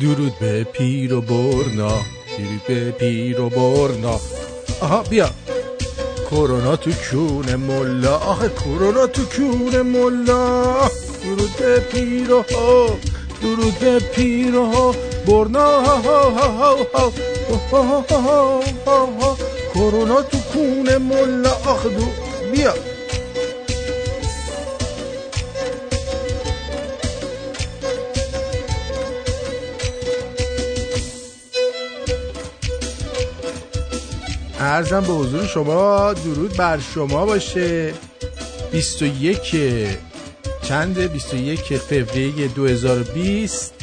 درود به پیر و برنا درود به پیر و برنا. آها بیا. کرونا تو کون ملا. آخه کرونا تو کون ملا. درود به پیر و ها. درود به پیر و ها. برنا کرونا تو کون ملا. آخه بیا. ارزم به حضور شما درود بر شما باشه 21 چند 21 فوریه 2020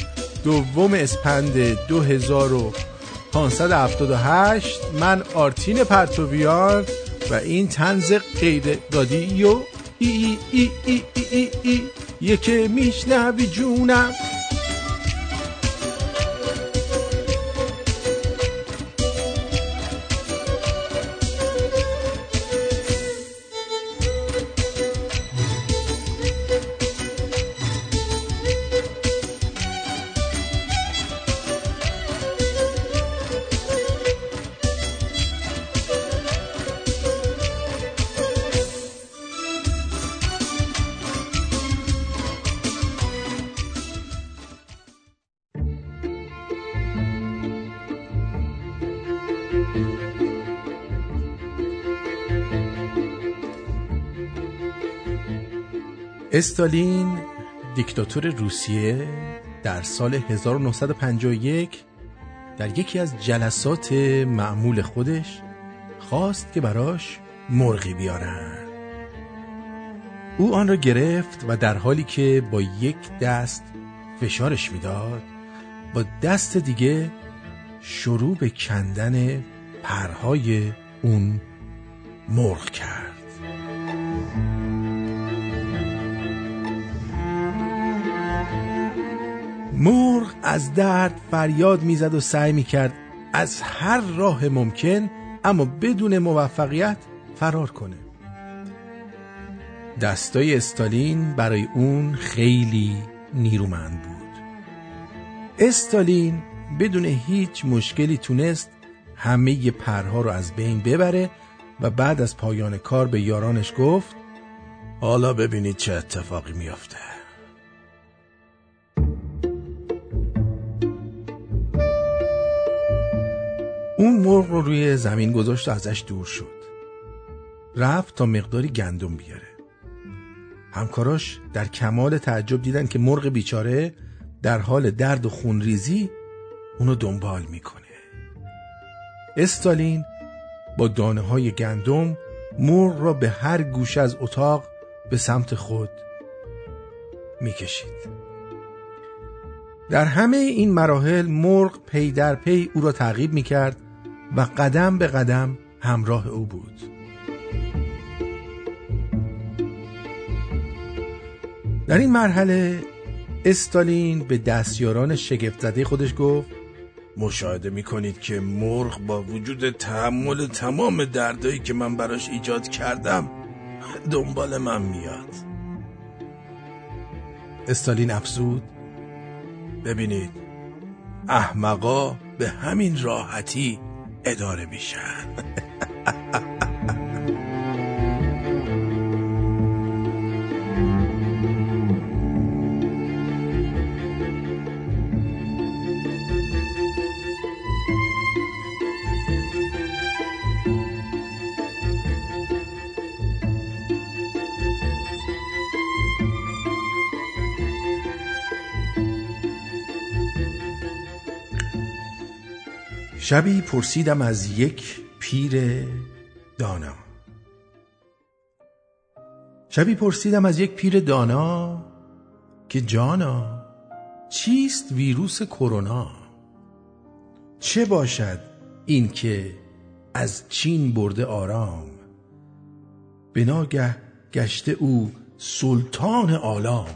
دوم اسپند 2578 من آرتین پرتویان و این تنز غیر رادیو ای ای ای ای ای ای, ای یکه میشنوی جونم استالین دیکتاتور روسیه در سال 1951 در یکی از جلسات معمول خودش خواست که براش مرغی بیارن. او آن را گرفت و در حالی که با یک دست فشارش می‌داد با دست دیگه شروع به کندن پرهای اون مرغ کرد. مرغ از درد فریاد می‌زد و سعی می‌کرد از هر راه ممکن اما بدون موفقیت فرار کنه. دستای استالین برای اون خیلی نیرومند بود. استالین بدون هیچ مشکلی تونست همه پرها رو از بین ببره و بعد از پایان کار به یارانش گفت حالا ببینید چه اتفاقی میافته. اون مرغ رو روی زمین گذاشت و ازش دور شد. رفت تا مقداری گندم بیاره. همکاراش در کمال تعجب دیدن که مرغ بیچاره در حال درد و خونریزی اونو دنبال می‌کنه. استالین با دانه های گندم مرغ را به هر گوش از اتاق به سمت خود می‌کشید. در همه این مراحل مرغ پی در پی او را تعقیب می‌کرد و قدم به قدم همراه او بود. در این مرحله استالین به دستیاران شگفت زده خودش گفت مشاهده می‌کنید که مرغ با وجود تحمل تمام دردایی که من براش ایجاد کردم دنبال من میاد. استالین افزود ببینید احمقا به همین راحتی اداره میشن. شبی پرسیدم از یک پیر دانا. شبی پرسیدم از یک پیر دانا که جانا چیست ویروس کرونا؟ چه باشد این که از چین برده آرام؟ به ناگه گشته او سلطان آلام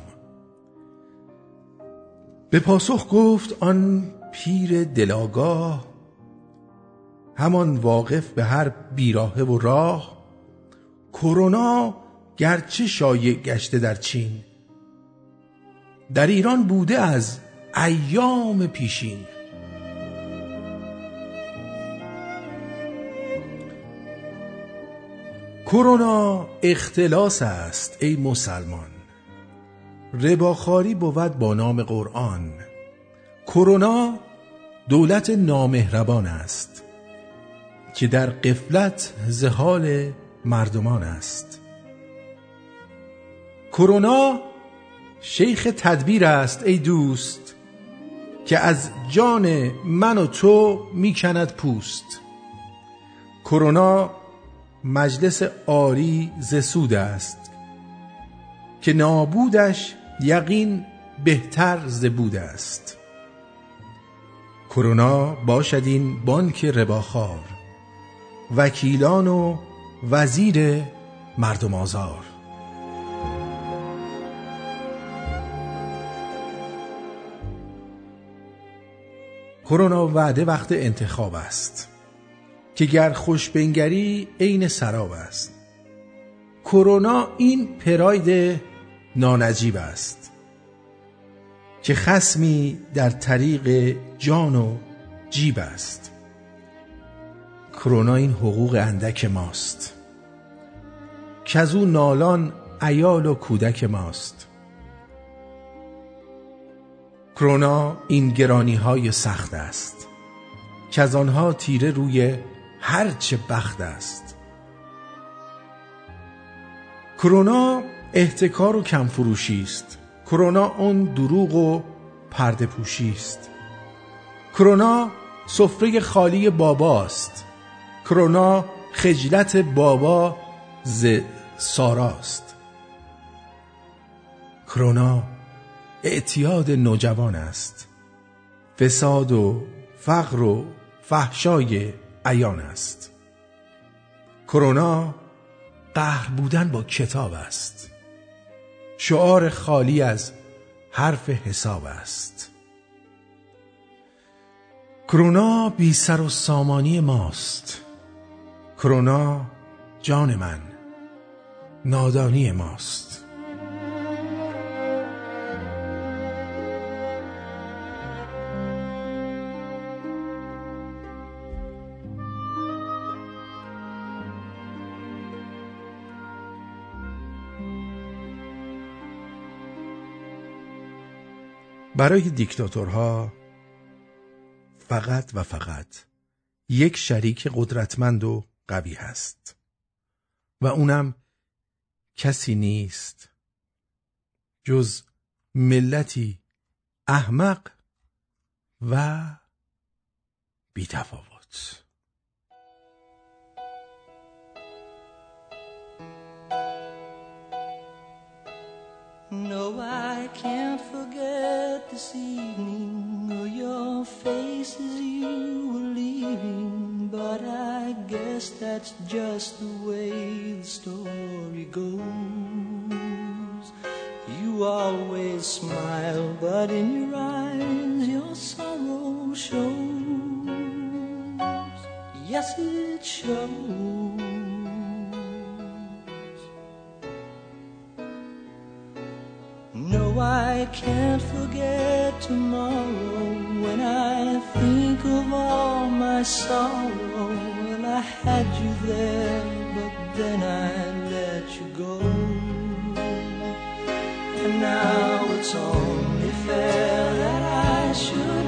به پاسخ گفت آن پیر دلاگاه همان واقف به هر بیراهه و راه کرونا گرچه شایع گشته در چین. در ایران بوده از ایام پیشین. کرونا اختلاس است ای مسلمان. رباخاری بود با نام قرآن. کرونا دولت نامهربان است. که در قفلت زهال مردمان است. کرونا شیخ تدبیر است ای دوست که از جان من و تو می‌کند پوست. کرونا مجلس آری زسود است که نابودش یقین بهتر ز بود است. کرونا باشد این بانک رباخار وکیلان و وزیر مردم آزار. کرونا وعده وقت انتخاب است که گر خوش بنگری عین سراب است. کرونا این پراید نانجیب است که خسمی در طریق جان و جیب است. کرونا این حقوق اندک ماست. که از او نالان ایال و کودک ماست. کرونا این گرانی های سخت است. که از آنها تیره روی هرچه بخت است. کرونا احتکار و کمفروشی است. کرونا اون دروغ و پرده پوشی است. کرونا سفره خالی باباست. کرونا خجلت بابا ز ساراست کرونا اعتیاد نوجوان است. فساد و فقر و فحشای عیان است. کرونا قهر بودن با کتاب است. شعار خالی از حرف حساب است. کرونا بی سر و سامانی ماست. کرونا جان من. نادانی ماست. برای دیکتاتورها فقط و فقط یک شریک قدرتمند و قوی هست و اونم کسی نیست جز ملتی احمق و بیتفاوت No, I can't forget this evening or your face as you were leaving. But I guess that's just the way the story goes. You always smile, but in your eyes your sorrow shows. Yes, it shows. No, I can't forget tomorrow when I think of all my sorrow. when I had you there, but then I let you go. And now it's only fair that I should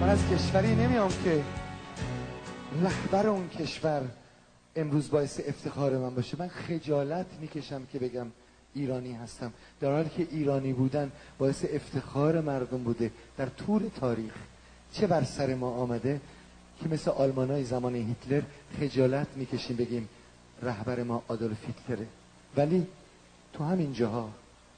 من از کشوری نمیام که رهبر اون کشور امروز باعث افتخار من باشه. من خجالت می‌کشم که بگم ایرانی هستم. در حالی که ایرانی بودن باعث افتخار مردم بوده. در طول تاریخ چه بر سر ما آمده که مثل آلمانای زمان هیتلر خجالت می‌کشیم بگیم رهبر ما آدولف هیتلره. ولی تو همین جاها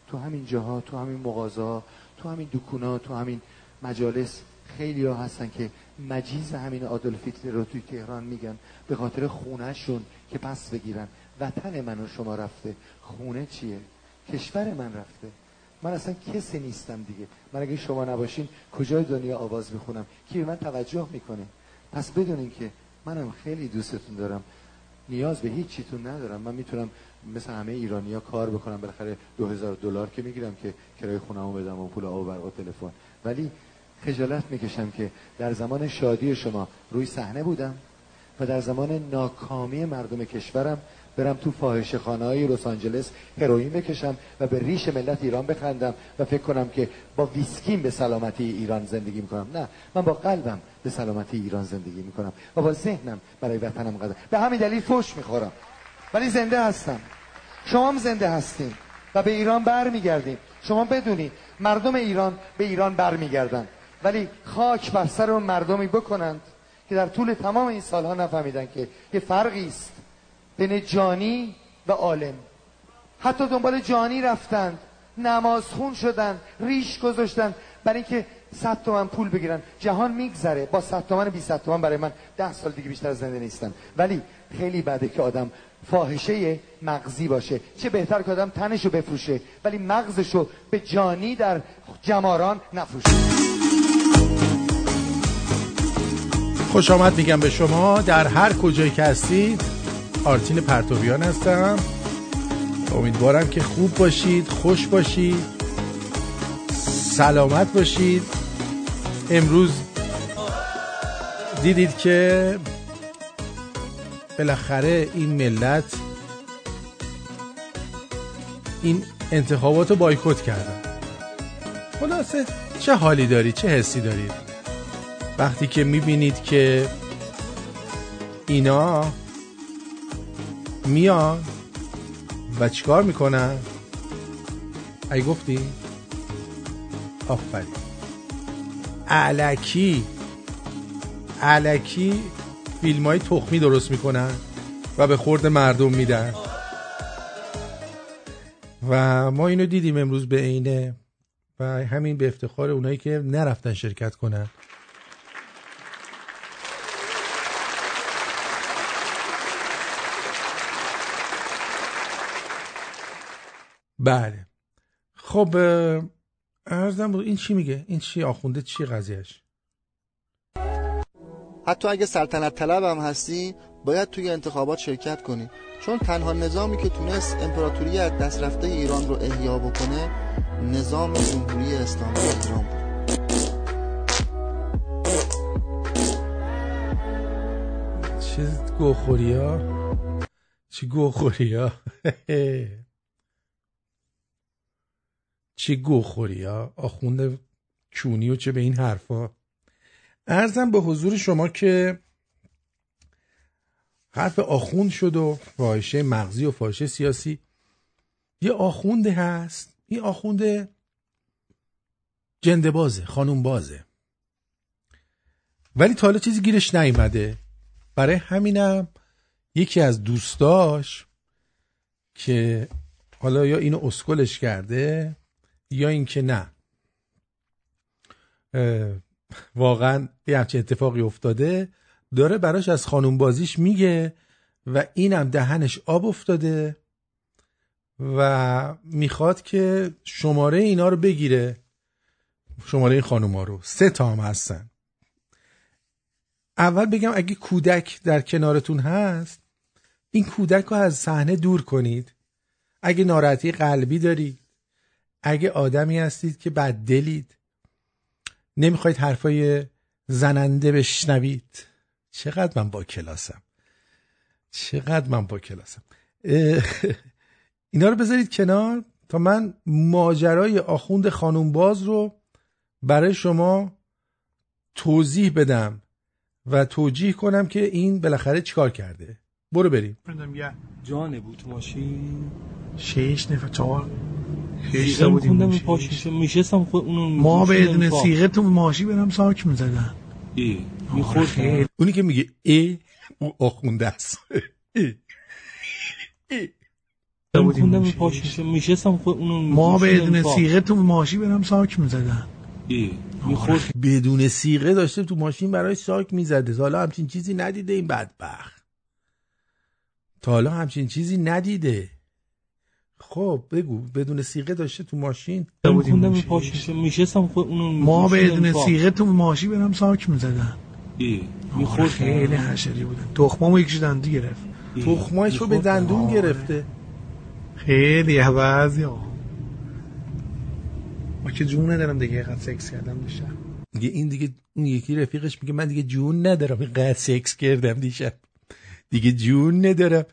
تو همین جاها تو همین مغازه تو همین دکونا تو همین مجالس خیلی ها هستن که مجیز همین آدولف هیتلر رو توی تهران میگن به خاطر خونهشون که پس بگیرن. وطن من و شما رفته. خونه چیه؟ کشور من رفته. من اصلا کسی نیستم دیگه. من اگه شما نباشین کجای دنیا آواز می‌خونم؟ کی به من توجه می‌کنه؟ پس بدونین که منم خیلی دوستتون دارم. نیاز به هیچ چیتون ندارم. من می‌تونم مثل همه ایرانیا کار بکنم. بالاخره 2000 دلار که می‌گیرم که کرایه خونه‌مو بدم و پول آب و برق و تلفن. ولی خجالت می‌کشم که در زمان شادی شما روی صحنه بودم و در زمان ناکامی مردم کشورم برم تو فاحشه خانه های لس آنجلس هروئین بکشم و به ریش ملت ایران بخندم و فکر کنم که با ویسکیم به سلامتی ایران زندگی می‌کنم. نه من با قلبم به سلامتی ایران زندگی می‌کنم و با ذهنم برای وطنم قدم. به همین دلیل فوش می‌خورم. ولی زنده هستم. شما هم زنده هستین و به ایران برمیگردیم. شما بدونید مردم ایران به ایران برمیگردن. ولی خاک بر سر اون مردمی بکنند که در طول تمام این سالها نفهمیدن که یه فرقی است بین جانی و عالم. حتی دنبال جانی رفتند نماز خون شدن ریش گذاشتن برای اینکه صد تومن پول بگیرن. جهان میگذره. با صد تومن بی صد تومن برای من ده سال دیگه بیشتر زنده نیستن. ولی خیلی بده که آدم فاحشه مغزی باشه. چه بهتر که آدم تنشو بفروشه ولی مغزشو به جانی در جماران نفروشه. خوش آمد میگم به شما. در هر کجایی که هستید آرتین پرتویان هستم. امیدوارم که خوب باشید خوش باشید سلامت باشید. امروز دیدید که بالاخره این ملت این انتخابات رو بایکوت کردن خلاصه چه حالی دارید چه حسی دارید وقتی که می‌بینید که اینا میان و چیکار می‌کنن؟ ای گفتی؟ آفرین. علکی. علکی فیلم های تخمی درست می‌کنن و به خورد مردم میدن. و ما اینو دیدیم امروز به عینه و همین به افتخار اونایی که نرفتن شرکت کنن. بله. خب ارزم بود این چی میگه؟ این چی آخونده؟ چی قضیهش؟ حتی اگه سلطنت طلب هم هستی باید توی انتخابات شرکت کنی. چون تنها نظامی که تونست امپراتوری از دست رفته ایران رو احیا بکنه نظام جمهوری اسلامی ایران بود. چه گوخوری ها؟ چه گوخوری ها؟ چه گوخوری ها آخونده کونی و چه به این حرفا. ارزم به حضور شما که حرف آخوند شد و فاحشه مغزی و فاحشه سیاسی. یه آخونده هست. این آخونده جنده بازه خانوم بازه ولی تا حالا چیزی گیرش نیومده. برای همینم یکی از دوستاش که حالا یا اینو اسکلش کرده یا اینکه نه. واقعا یه همچین اتفاقی افتاده. داره براش از خانوم بازیش میگه و اینم دهنش آب افتاده و می‌خواد که شماره اینا رو بگیره. شماره این خانوم ها رو. سه تا هم هستن. اول بگم اگه کودک در کنارتون هست این کودک رو از صحنه دور کنید. اگه ناراحتی قلبی دارید اگه آدمی هستید که بد دلید نمی‌خواید حرفای زننده بشنوید. چقدر من با کلاسم؟ چقدر من با کلاسم؟ اینا رو بذارید کنار تا من ماجرای آخوند خانوم باز رو برای شما توضیح بدم و توجیه کنم که این بالاخره چیکار کرده. برو بریم. جانه بود ماشین. شش نفر چهار. تا بودیم میشستم خود اونو ما بدون سیغه تو ماشی برم ساک می‌زدن. ای می‌خورد اونی که میگه ای او آخونده است. خوندم میشستم خود اونو ما بدون سیغه تو ماشی برم ساک می‌زدن. می‌خورد بدون سیغه داشته تو ماشین برای ساک می‌زده. تا حالا همچین چیزی ندیده این بدبخت. تا حالا همچین چیزی ندیده. خب بگو بدون سیغه داشته تو ماشین؟ خوندم پاشیشه میشستم خود اونو ما بدون سیغه تو ماشی برم ساک می‌زدن. می‌خورد. خیلی حشری بودن. تخمامو یکیش دندی گرفت. تخمایش رو به دندون گرفته. خیلی بعضی ها ما که جون ندارم دیگه اینقدر سکس کردم دیشب. دیگه این دیگه اون یکی رفیقش میگه من دیگه جون ندارم اینقدر سکس کردم دیشب. دیگه جون ندارم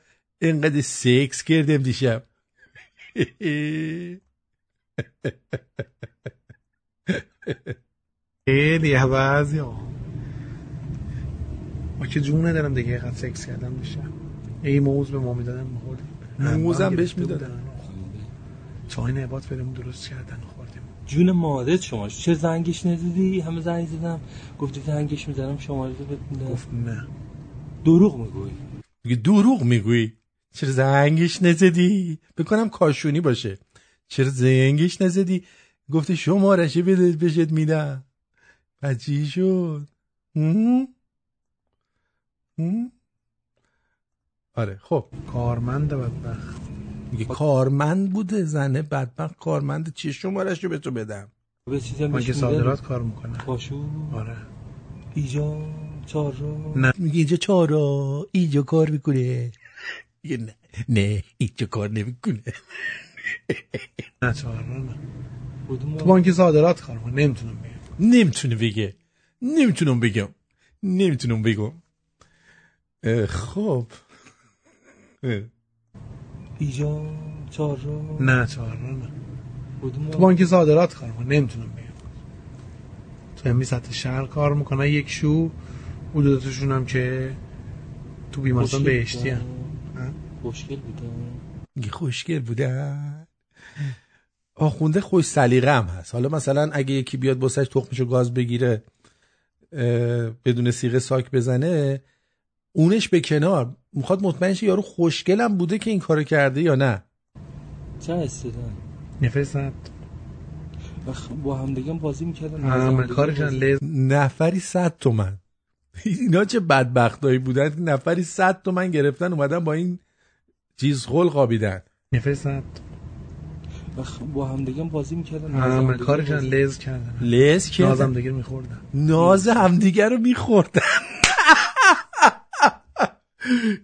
اینقدر سکس کردم دیشب. خیلی بعضی ها ما که جون ندارم دیگه اینقدر سکس کردم دیشب ای موز به ما می‌دادن میخوردیم موزم بهش می‌دادن. چای نبات بریم درست کردن خوردیم. جون مادر شما چه زنگش ندیدی همه زنگ زدم گفتی زنگش می‌زنم شماره رو گفت نه. دروغ میگوی دروغ می‌گویی؟ چرا زنگش نزدی؟ بکنم کاشونی باشه. چرا زنگش نزدی؟ گفتی شمارش بده بشت میدم. بچی شد. هم؟ هم؟ آره خب. کارمند بدبخت. میگه کارمند بوده زنه بدبخت. کارمند چیه؟ شمارش رو به تو بدم. بهش میدم. صادرات کار می‌کنم پاشو آره. ایجا چهار رو نه. میگه اینجا چارا اینجا کار می‌کنه. میگه نه نه اینجا کار نمی‌کنه تو بانک صادرات کار می‌کنم نمی‌تونم بگم نمی‌تونه بگه نمی‌تونم بگم نمی‌تونم بگم خب. ایجا چهار نه چهار نه تو بانک صادرات کار می‌کنم نمی‌تونم بگم تو همین سطح شهر کار می‌کنن یک شو حدوداتشون هم که تو بیمارستان بهشتی هم. خوشگل بودن خوشگل بودن آخونده خوش سلیقه هم هست. حالا مثلا اگه یکی بیاد باسش تخمشو گاز بگیره بدون سیغه ساک بزنه اونش به کنار. می‌خواد مطمئن شه یارو خوشگلم بوده که این کارو کرده یا نه. چه استدن نفرست با هم دیگه بازی می‌کردن. کارشان لز نفری صد تومن. اینا چه بدبختایی بودن که نفری صد تومن گرفتن اومدن با این چیز خل خوابیدن نفرست با هم دیگه بازی می‌کردن. همه کارشان لز کردن. لز که نازم دیگه میخوردن. ناز همدیگه رو میخوردن.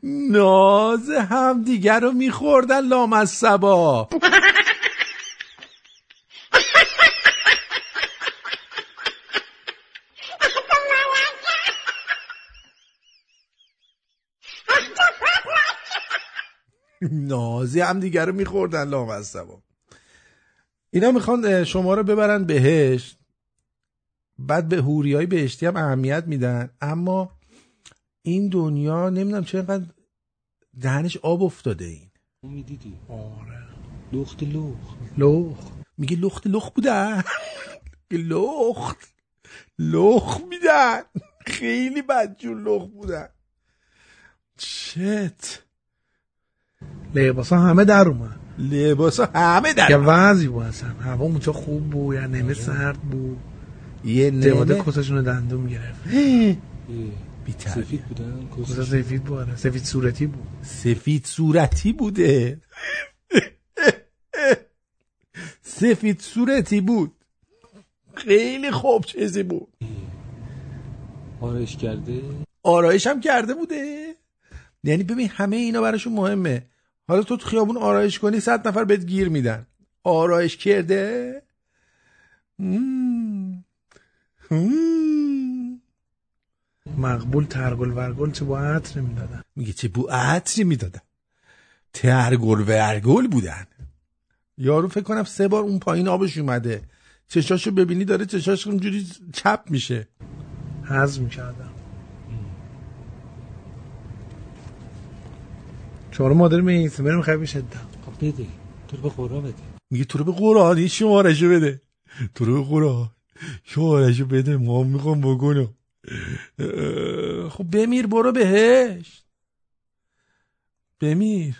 ناز همدیگه رو میخوردن لام از سبا نازی هم دیگر رو میخوردن لام از سبا اینا می‌خوان شما رو ببرن بهشت. بعد به هوری های بهشتی هم اهمیت میدن. اما این دنیا نمی‌دونم چرا اینقدر دهنش آب افتاده این. می‌دیدی؟ آره. لخت لخت. لخ میگه لخت لخت بودن میگه لخت لخت میدن. خیلی بدجور لخت بودن شت لباسا همه در اومد. لباس همه یه در وضعی بود اصلا. هوا اونجا خوب بود یا نمه سرد بود. یه دواده نمه؟ کسشون رو دندون گرفت. سفید بودن؟ کسا کس سفید بود آره. سفید صورتی بود. سفید صورتی بوده. سفید صورتی بود. خیلی خوب چیزی بود. آرایش کرده؟ آرایش هم کرده بوده. یعنی ببین همه اینا براشون مهمه. حالا تو تو خیابون آرایش کنی صد نفر بهت گیر میدن. آرایش کرده. مقبول ترگل ورگل چه با عطر می‌دادن؟ میگه چه بو عطری می‌دادن؟ ترگل ورگل بودن. یارو فکر کنم سه بار اون پایین آبش اومده. چشاشو ببینی داره چشاش اونجوری چپ میشه. هضم کردم چهار مادر میسه بریم خیلی شدم خب بده تو رو به قرا بده. میگه تو رو به قرآن این شمارشو بده. تو رو به قرآن شمارشو بده ما می‌خوام اه، خب بمیر برو بهش. بمیر.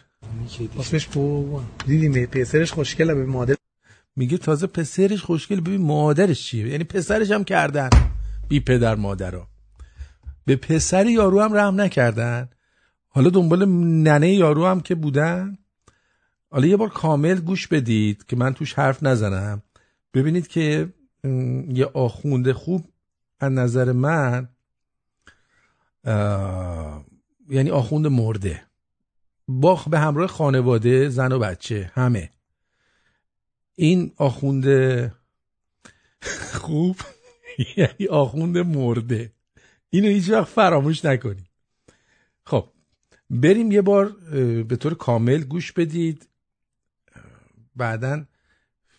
اسمش بابا. دیدیم پسرش خوشگله به مادر میگه تازه پسرش خوشگل ببین مادرش چیه؟ یعنی پسرش هم کردن. بی پدر مادرها. به پسر یارو هم رحم نکردن. حالا دنبال ننه یارو هم که بودن؟ حالا یه بار کامل گوش بدید که من توش حرف نزنم. ببینید که یه آخونده خوب از نظر من یعنی آخوند مرده. با به همراه خانواده زن و بچه همه. این آخونده خوب یعنی آخونده مرده. اینو هیچ وقت فراموش نکنید. خب. بریم یه بار به طور کامل گوش بدید. بعدا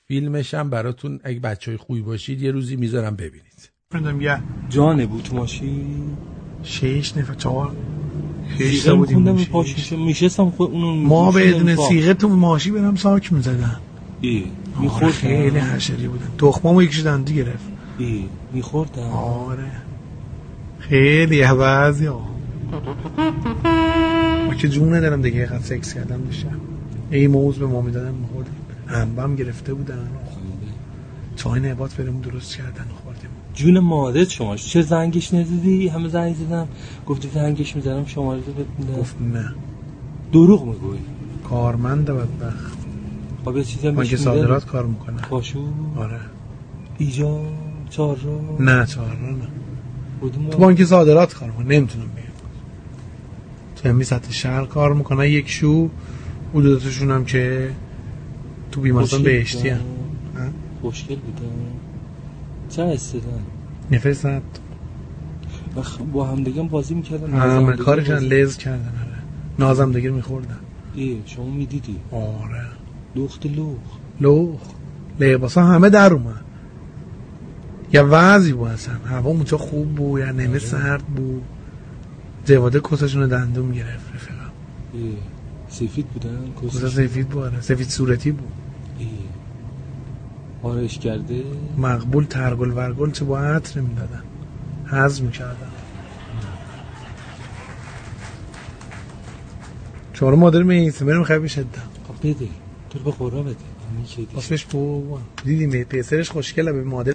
فیلمش هم براتون اگه بچه های خوبی باشید یه روزی می‌ذارم ببینید. جانه بود ماشین. شش نفر چهار. تا بودیم میشستم خود اونو ما بدون. سیغه تو ماشی برم ساک می‌زدن. ای آره میخوردم. خیلی حشری بودن. تخمامو یکیش دندی گرفت. ای میخوردم. آره. خیلی عوضی ها ما که جون ندارم دیگه یه سکس کردم میشه ای موز به ما می‌دادن میخوردیم انبم گرفته بودن. چای نبات بریم درست کردن خوردیم. جون مادر شما چه زنگش ندیدی همه زنگ زدم گفتی زنگش می‌زنم شماره رو میدم. گفت نه. دروغ میگوی کارمند بدبخت. خب یه چیزی بهش صادرات کار می‌کنه؟ پاشو. آره. ایجا چهار نه چهار نه. تو بانک صادرات کار می‌کنه نمی‌تونم بگم. همین سطح شهر کار می‌کنه. یک شو حدوداتشون هم که تو بیمارستان بهشتی هم. خوشگل بودن. چه استدن نفست و خ- با هم دیگه هم بازی می‌کردن. همه کارشان لز کردن آره. نازم دیگه میخوردن. ای شما می‌دیدی؟ آره. لخت لخت. لوخ لباسا همه در اومد. یه وضعی بود اصلا. هوا اونجا خوب بود یا نمه سرد بود. جواده کسشون رو دندون گرفت رفیقم. سفید بودن کسا کس سفید بود آره. سفید صورتی بود. آرایش کرده؟ مقبول ترگل ورگل چه با عطر می‌دادن. هضم کردن چهار مادر میسه بریم خیلی شدم خب بده. تو رو به قرا بده. اسمش بابا. دیدیم پسرش خوشگله. به مادر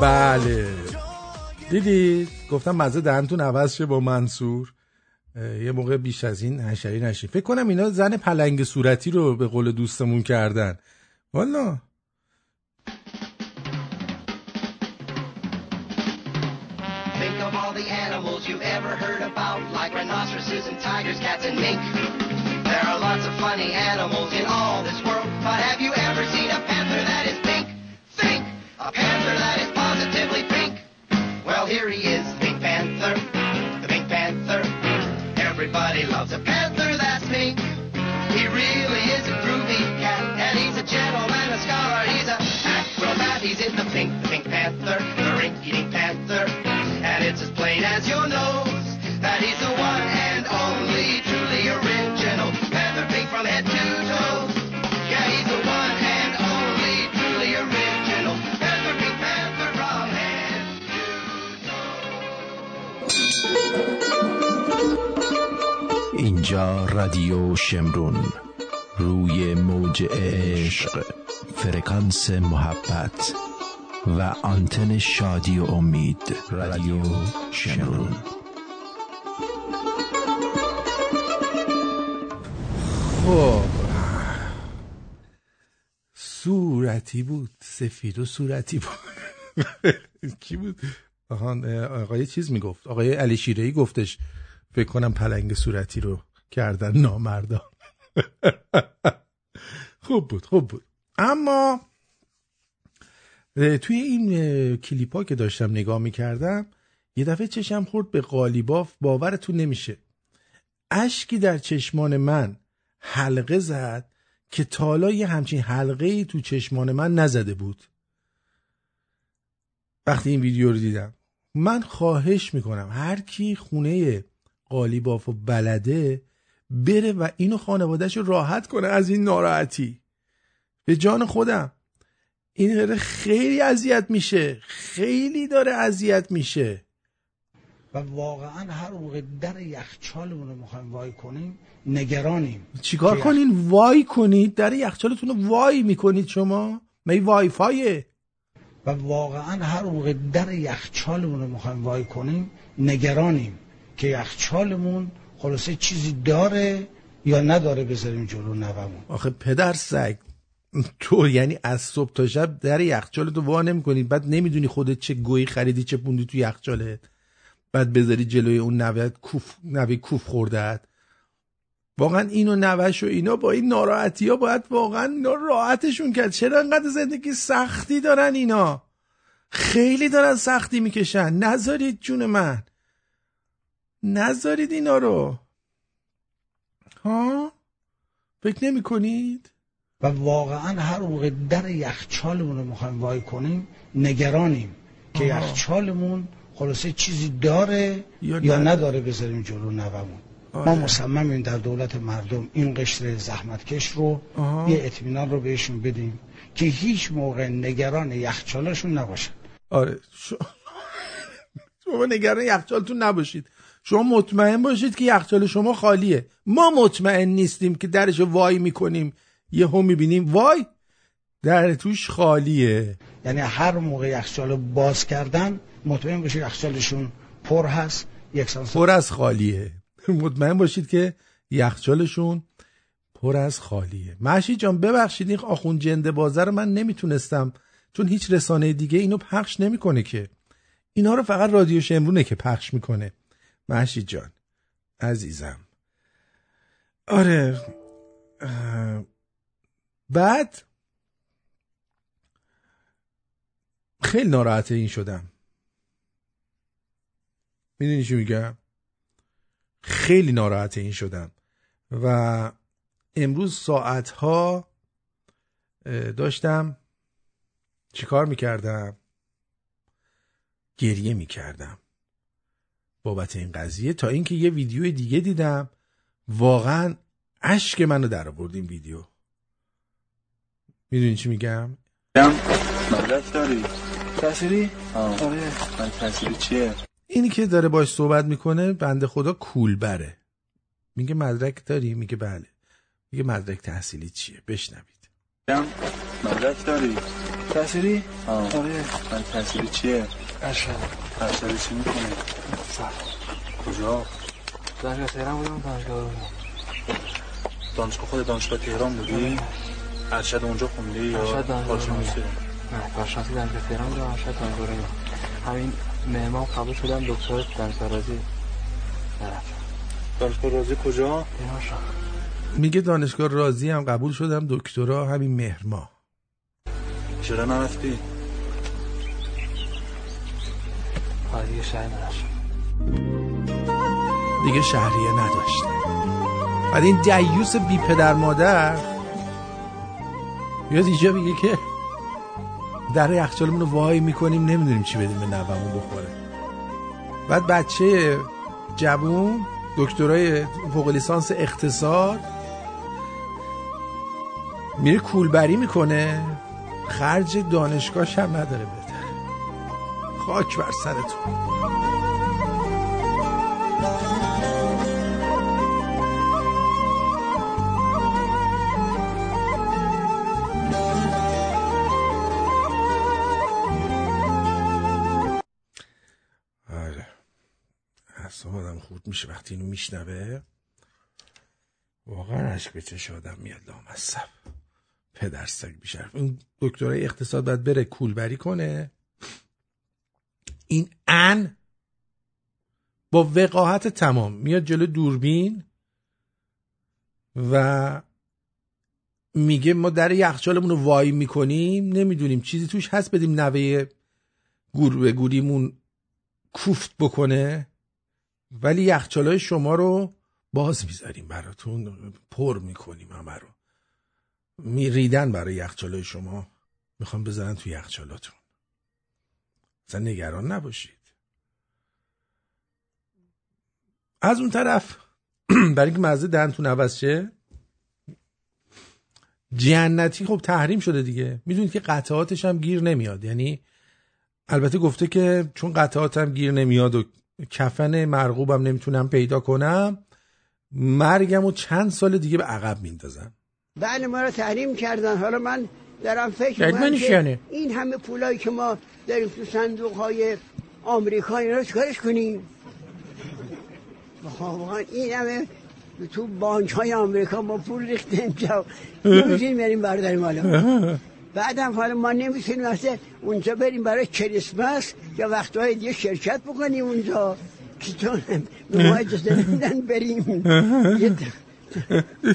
بله دیدی گفتم مزه دهنتون عوض شه با منصور یه موقع بیش از این حشری نشین فکر کنم اینا زن پلنگ صورتی رو به قول دوستمون کردن والا a panther that is Here he is, Pink Panther, the Pink Panther. Everybody loves a panther that's me. He really is a groovy cat, and he's a gentleman, a scholar, he's a acrobat. He's in the pink, the Pink Panther, the rink-eating panther. And it's as plain as your nose اینجا رادیو شمرون روی موج عشق فرکانس محبت و آنتن شادی و امید. رادیو شمرون. خب. صورتی بود سفید و صورتی بود. کی بود؟ آقای چیز می‌گفت. آقای علی شیرهی گفتش فکر کنم پلنگ صورتی رو کردن نامردا خوب بود خوب بود. اما توی این اه، کلیپ ها که داشتم نگاه می‌کردم یه دفعه چشم خورد به قالیباف باورتون نمیشه. اشکی در چشمان من حلقه زد که تالا یه همچین حلقه ای تو چشمان من نزده بود. وقتی این ویدیو رو دیدم من خواهش می‌کنم هر کی خونه قالیباف و بلده بره و اینو خانوادهش راحت کنه از این ناراحتی. به جان خودم. این داره خیلی اذیت میشه. خیلی داره اذیت میشه. و واقعا هر موقع در یخچالمون رو می‌خوایم وای کنیم نگرانیم. چیکار کنین؟ وای کنید. در یخچالتون رو وای می‌کنید شما. می وای فایه و واقعا هر موقع در یخچالمون رو می‌خوایم وای کنیم نگرانیم که یخچالمون خلاصه چیزی داره یا نداره بذاریم جلو نومون آخه پدر سگ تو یعنی از صبح تا شب در یخچالتو وا نمی‌کنی. بعد نمی‌دونی خودت چه گویی خریدی چه پوندی تو یخچالت. بعد بذاری جلوی اون نوه کوف نوه کوف خوردهت. واقعا اینو نوش و اینا با این ناراحتی ها باید واقعا راحتشون کرد. چرا انقدر زندگی سختی دارن اینا؟ خیلی دارن سختی می‌کشن. نذارید جون من. نذارید اینا رو ها فکر نمی کنید و واقعا هر موقع در یخچالمون رو می‌خوایم وای کنیم نگرانیم که آها. یخچالمون خلاصه چیزی داره یا یا, نداره. بذاریم جلو نومون آره. ما مصممیم در دولت مردم این قشر زحمتکش رو آها. یه اطمینان رو بهشون بدیم که هیچ موقع نگران یخچالشون نباشن آره شما نگران یخچالتون نباشید شما مطمئن باشید که یخچال شما خالیه. ما مطمئن نیستیم که درش وای می‌کنیم. یه هم می‌بینیم وای در توش خالیه. یعنی هر موقع یخچال باز کردن مطمئن باشید یخچالشون پر هست یکسان پر از خالیه. مطمئن باشید که یخچالشون پر از خالیه. محشید جان ببخشید این آخون جنده بازه رو من نمی‌تونستم چون هیچ رسانه دیگه اینو پخش نمی‌کنه که. اینا رو فقط رادیو شمرونه که پخش می‌کنه. محشید جان عزیزم. آره بعد خیلی ناراحت این شدم. می‌دونی چی میگم؟ خیلی ناراحت این شدم. و امروز ساعتها داشتم چیکار می‌کردم؟ گریه می‌کردم. بابت این قضیه تا اینکه یه ویدیو دیگه دیدم. واقعا اشک منو در آورد این ویدیو. می‌دونی چی میگم؟ مدرک داری؟ تحصیلی؟ آره. من تحصیلی چیه؟ اینی که داره باش صحبت می‌کنه بنده خدا کولبره میگه مدرک داری؟ میگه بله. میگه مدرک تحصیلی چیه؟ بشنوید. مدرک داری. تحصیلی؟ آره. من تحصیلی چیه؟ ارشد ارشد چی می‌کنی؟ کجا؟ دانشگاه تهران بودم دانشگاه رو دانشگاه خود دانشگاه تهران بودی؟ ارشد اونجا خوندی یا کارشناسی؟ نه کارشناسی دانشگاه تهران بودم ارشد دانشگاه رو همین معمار قبول شدم دکتر دانشگاه رازی. نرفتم دانشگاه رازی کجا؟ تهران میگه دانشگاه رازی هم قبول شدم دکترا همین مهرما. چرا نرفتی؟ دیگه شهریه نداشته بعد این دیوس بی پدر مادر بیاد اینجا میگه که در یخچالمون رو وای می‌کنیم نمی‌دونیم چی بدیم به نوامون بخوره. بعد بچه جوون دکترای فوق لیسانس اقتصاد میره کولبری می‌کنه خرج دانشگاهش هم نداره. خاک بر سرتون. آره. آدم خورد میشه وقتی اینو میشنوه. واقعا عشق به چش آدم میاد لامصب. پدر سگ بیشرف. این دکترای اقتصاد باید بره کولبری کنه. این ان با وقاحت تمام. میاد جلو دوربین و میگه ما در یخچالمون رو وای می‌کنیم نمی‌دونیم چیزی توش هست بدیم نوه گور به گوریمون کوفت بکنه. ولی یخچالای شما رو باز می‌ذاریم براتون پر می‌کنیم همه رو. میریدن برای یخچالای شما. می‌خوام بذارن تو یخچالاتون. اصلا نگران نباشید. از اون طرف برای اینکه مزه دهنتون عوض شه جنتی خب تحریم شده دیگه. می‌دونید که قطعاتش هم گیر نمیاد. یعنی البته گفته که چون قطعاتم گیر نمیاد و کفن مرغوبم نمی‌تونم پیدا کنم مرگم و چند سال دیگه به عقب میندازم. بله ما رو تحریم کردن. حالا من دارم فکر یعنی می‌کنم یعنی؟ این همه پولایی که ما داریم تو صندوق های آمریکا اینا رو چیکارش کنیم؟ واقعا این همه تو بانک های آمریکا ما پول ریختیم اینجا. نمی‌تونیم بریم برداریم حالا. بعدم حالا ما نمی‌تونیم مثلا اونجا بریم برای کریسمس یا وقتهای دیگه شرکت بکنیم اونجا. که به ما اجازه نمیدن بریم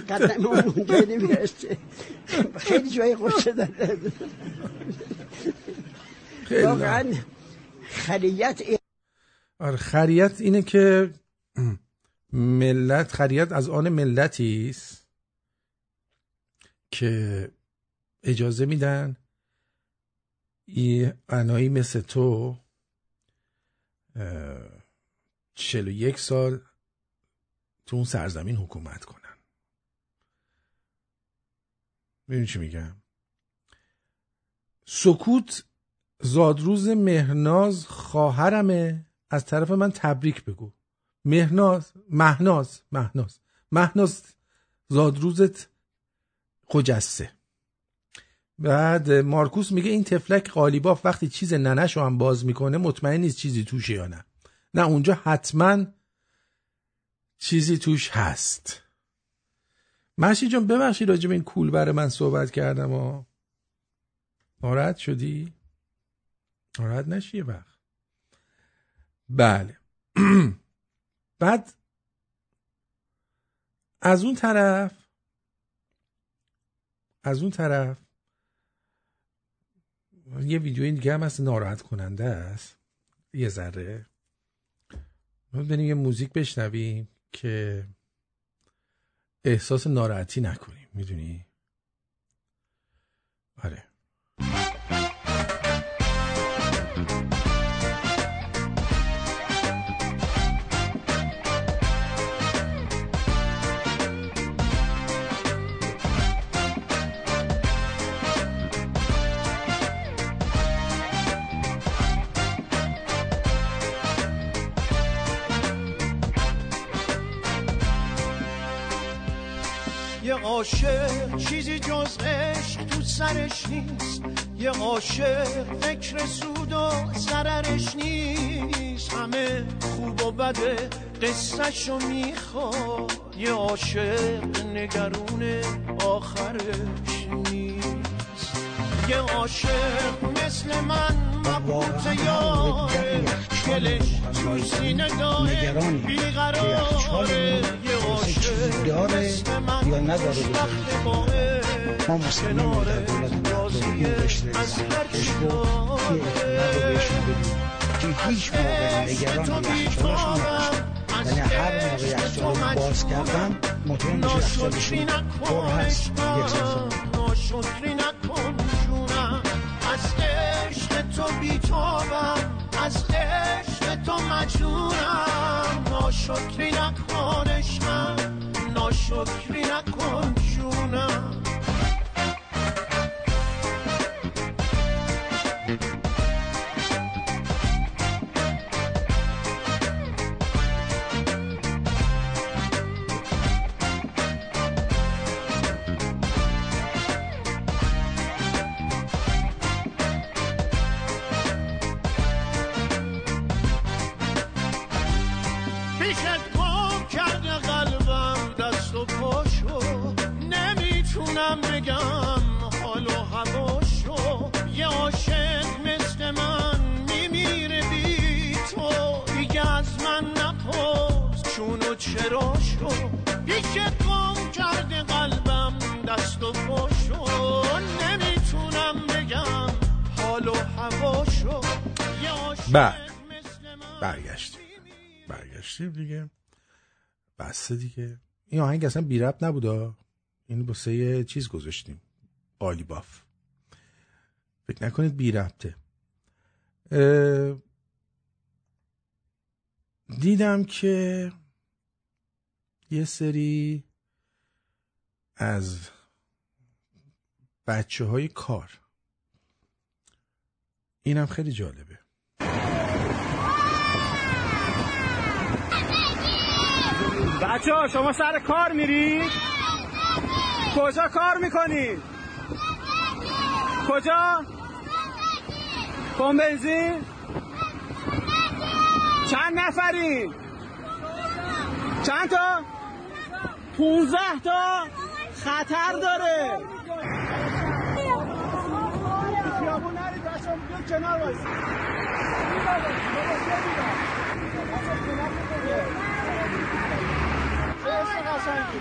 قدم اونجا نمی‌رسه خیلی جای خوشه داره خیلی واقعا خریت آره خریت اینه که ملت خریت از آن ملتی است که اجازه میدن ای انایی مثل تو چل و یک سال تو اون سرزمین حکومت کنن ببین چی میگم؟ سکوت زادروز مهناز خواهرمه. از طرف من تبریک بگو. مهناز مهناز مهناز. مهناز زادروزت خجسته. بعد مارکوس میگه این تفلک قالیباف وقتی چیز ننش رو هم باز می‌کنه مطمئن نیست چیزی توشه یا نه. نه اونجا حتما چیزی توش هست. مرشی جان ببخشید راجع این کول برای من صحبت کردم و ناراحت شدی؟ ناراحت نشی یه وقت. بله. بعد از اون طرف از اون طرف یه ویدیو دیگه هم هست ناراحت کننده است. یه ذره. بریم یه موزیک بشنویم که احساس ناراحتی نکنیم می‌دونی؟ آره. سرش نیست. یه عاشق فکر سود و سررش نیست. همه خوب و بده قصهشو می‌خواد. یه عاشق نگرون آخرش نیست. یه عاشق مثل من مبهوت یاره. دلش تو سینه داره بیقراره. یه عاشق داره یا نداره ما مسلمان در دولت بهش رسیم گفت که اعتماد رو بدیم که هیچ موقع نگران یخچالش نباشیم. یعنی هر موقع یخچال رو باز کردن مطمئن میشه یخچالشون پر هست. یک سال از عشق تو بیتابم. از عشق تو مجنونم. ناشکری نکن عشقم ناشکری نکن. دیگه. این آهنگ اصلا بی ربط نبودا این یه چیز گذاشتیم. قالی باف. فکر نکنید بی ربطه. دیدم که یه سری از بچه های کار. اینم خیلی جالبه. بچه شما سر کار میرید؟ کجا کار می‌کنید؟ کجا؟ پمپ بنزین؟ چند نفرین؟ چند تا؟ پونزده تا خطر داره خیابون نرید بچه کنار وایسید. چه عشق قشنگی.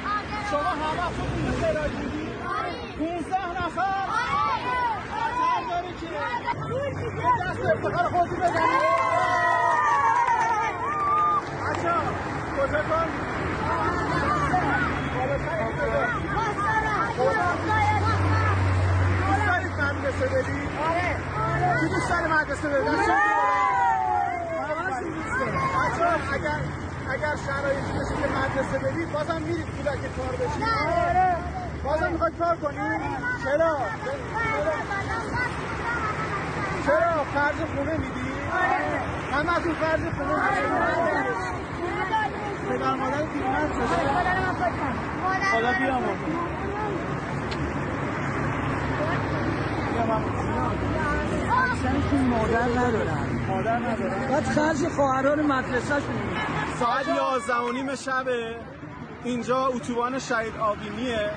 شما همه خود اینجا کرایی بودی؟ 15 نفر؟ خطر داره که دست افتخار خودی بزنید بچه‌ها، کجا دارید مدرسه برید؟ کی دوست داره مدرسه دارن. بچه‌ها، اگر اگر شرایطی بشه که مدرسه برید بازم میرید کودک کار بشید بازم می‌خواید کار کنید چرا؟ چرا؟ قرض خونه میدی؟ همه از اون قرض خونه میدی پدر مادر پیرمرد شده حالا بیا ما مادر ندارن. مادر ندارن. بعد خرج خواهران مدرسه شون ساعت یازده و نیم شبه. اینجا اتوبان شهید آبینیه.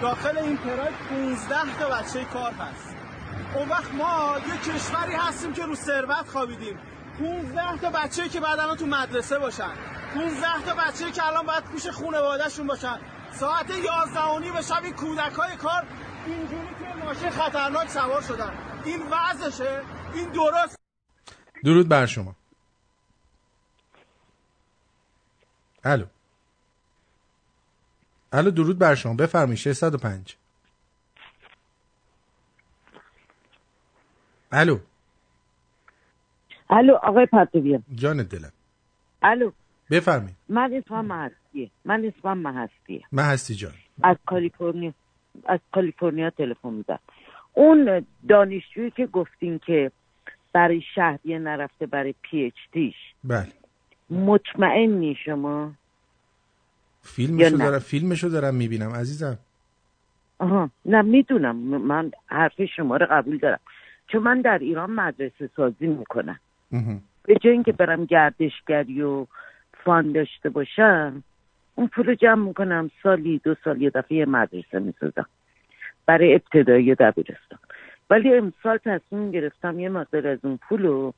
داخل این پراید 15 تا بچه کار هست. اون وقت ما یه کشوری هستیم که رو ثروت خوابیدیم. 15 تا بچه که بعد الان تو مدرسه باشن. 15 تا بچه که الان باید پیش خانواده‌شون باشن. ساعت 11 و نیم شب این کودک های کار اینجوری که ماشین خطرناک سوار شدن. این وضعشه. این درست. درود بر شما. الو. الو درود بر شما. بفرمایید 605 الو. الو آقای پرتویان جان دلم. الو. بفرمایید. من اسمم محستیه من اسمم محستیه من هستی جان. از کالیفرنیا از کالیفرنیا تلفن میدم. اون دانشجویی که گفتین که برای شهریه نرفته برای پی اچ دیش بله. مطمئنی شما فیلمشو؟ دارم فیلمشو دارم می‌بینم عزیزم. آها نه می‌دونم. من حرف شما رو قبول دارم. چون من در ایران مدرسه سازی می‌کنم. به جای اینکه برم گردشگری و فان داشته باشم اون پول جمع می‌کنم. سالی دو سال یه دفعه مدرسه می‌سازم. برای ابتدایی دبیرستان. ولی امسال تصمیم گرفتم یه مقدار از اون پول رو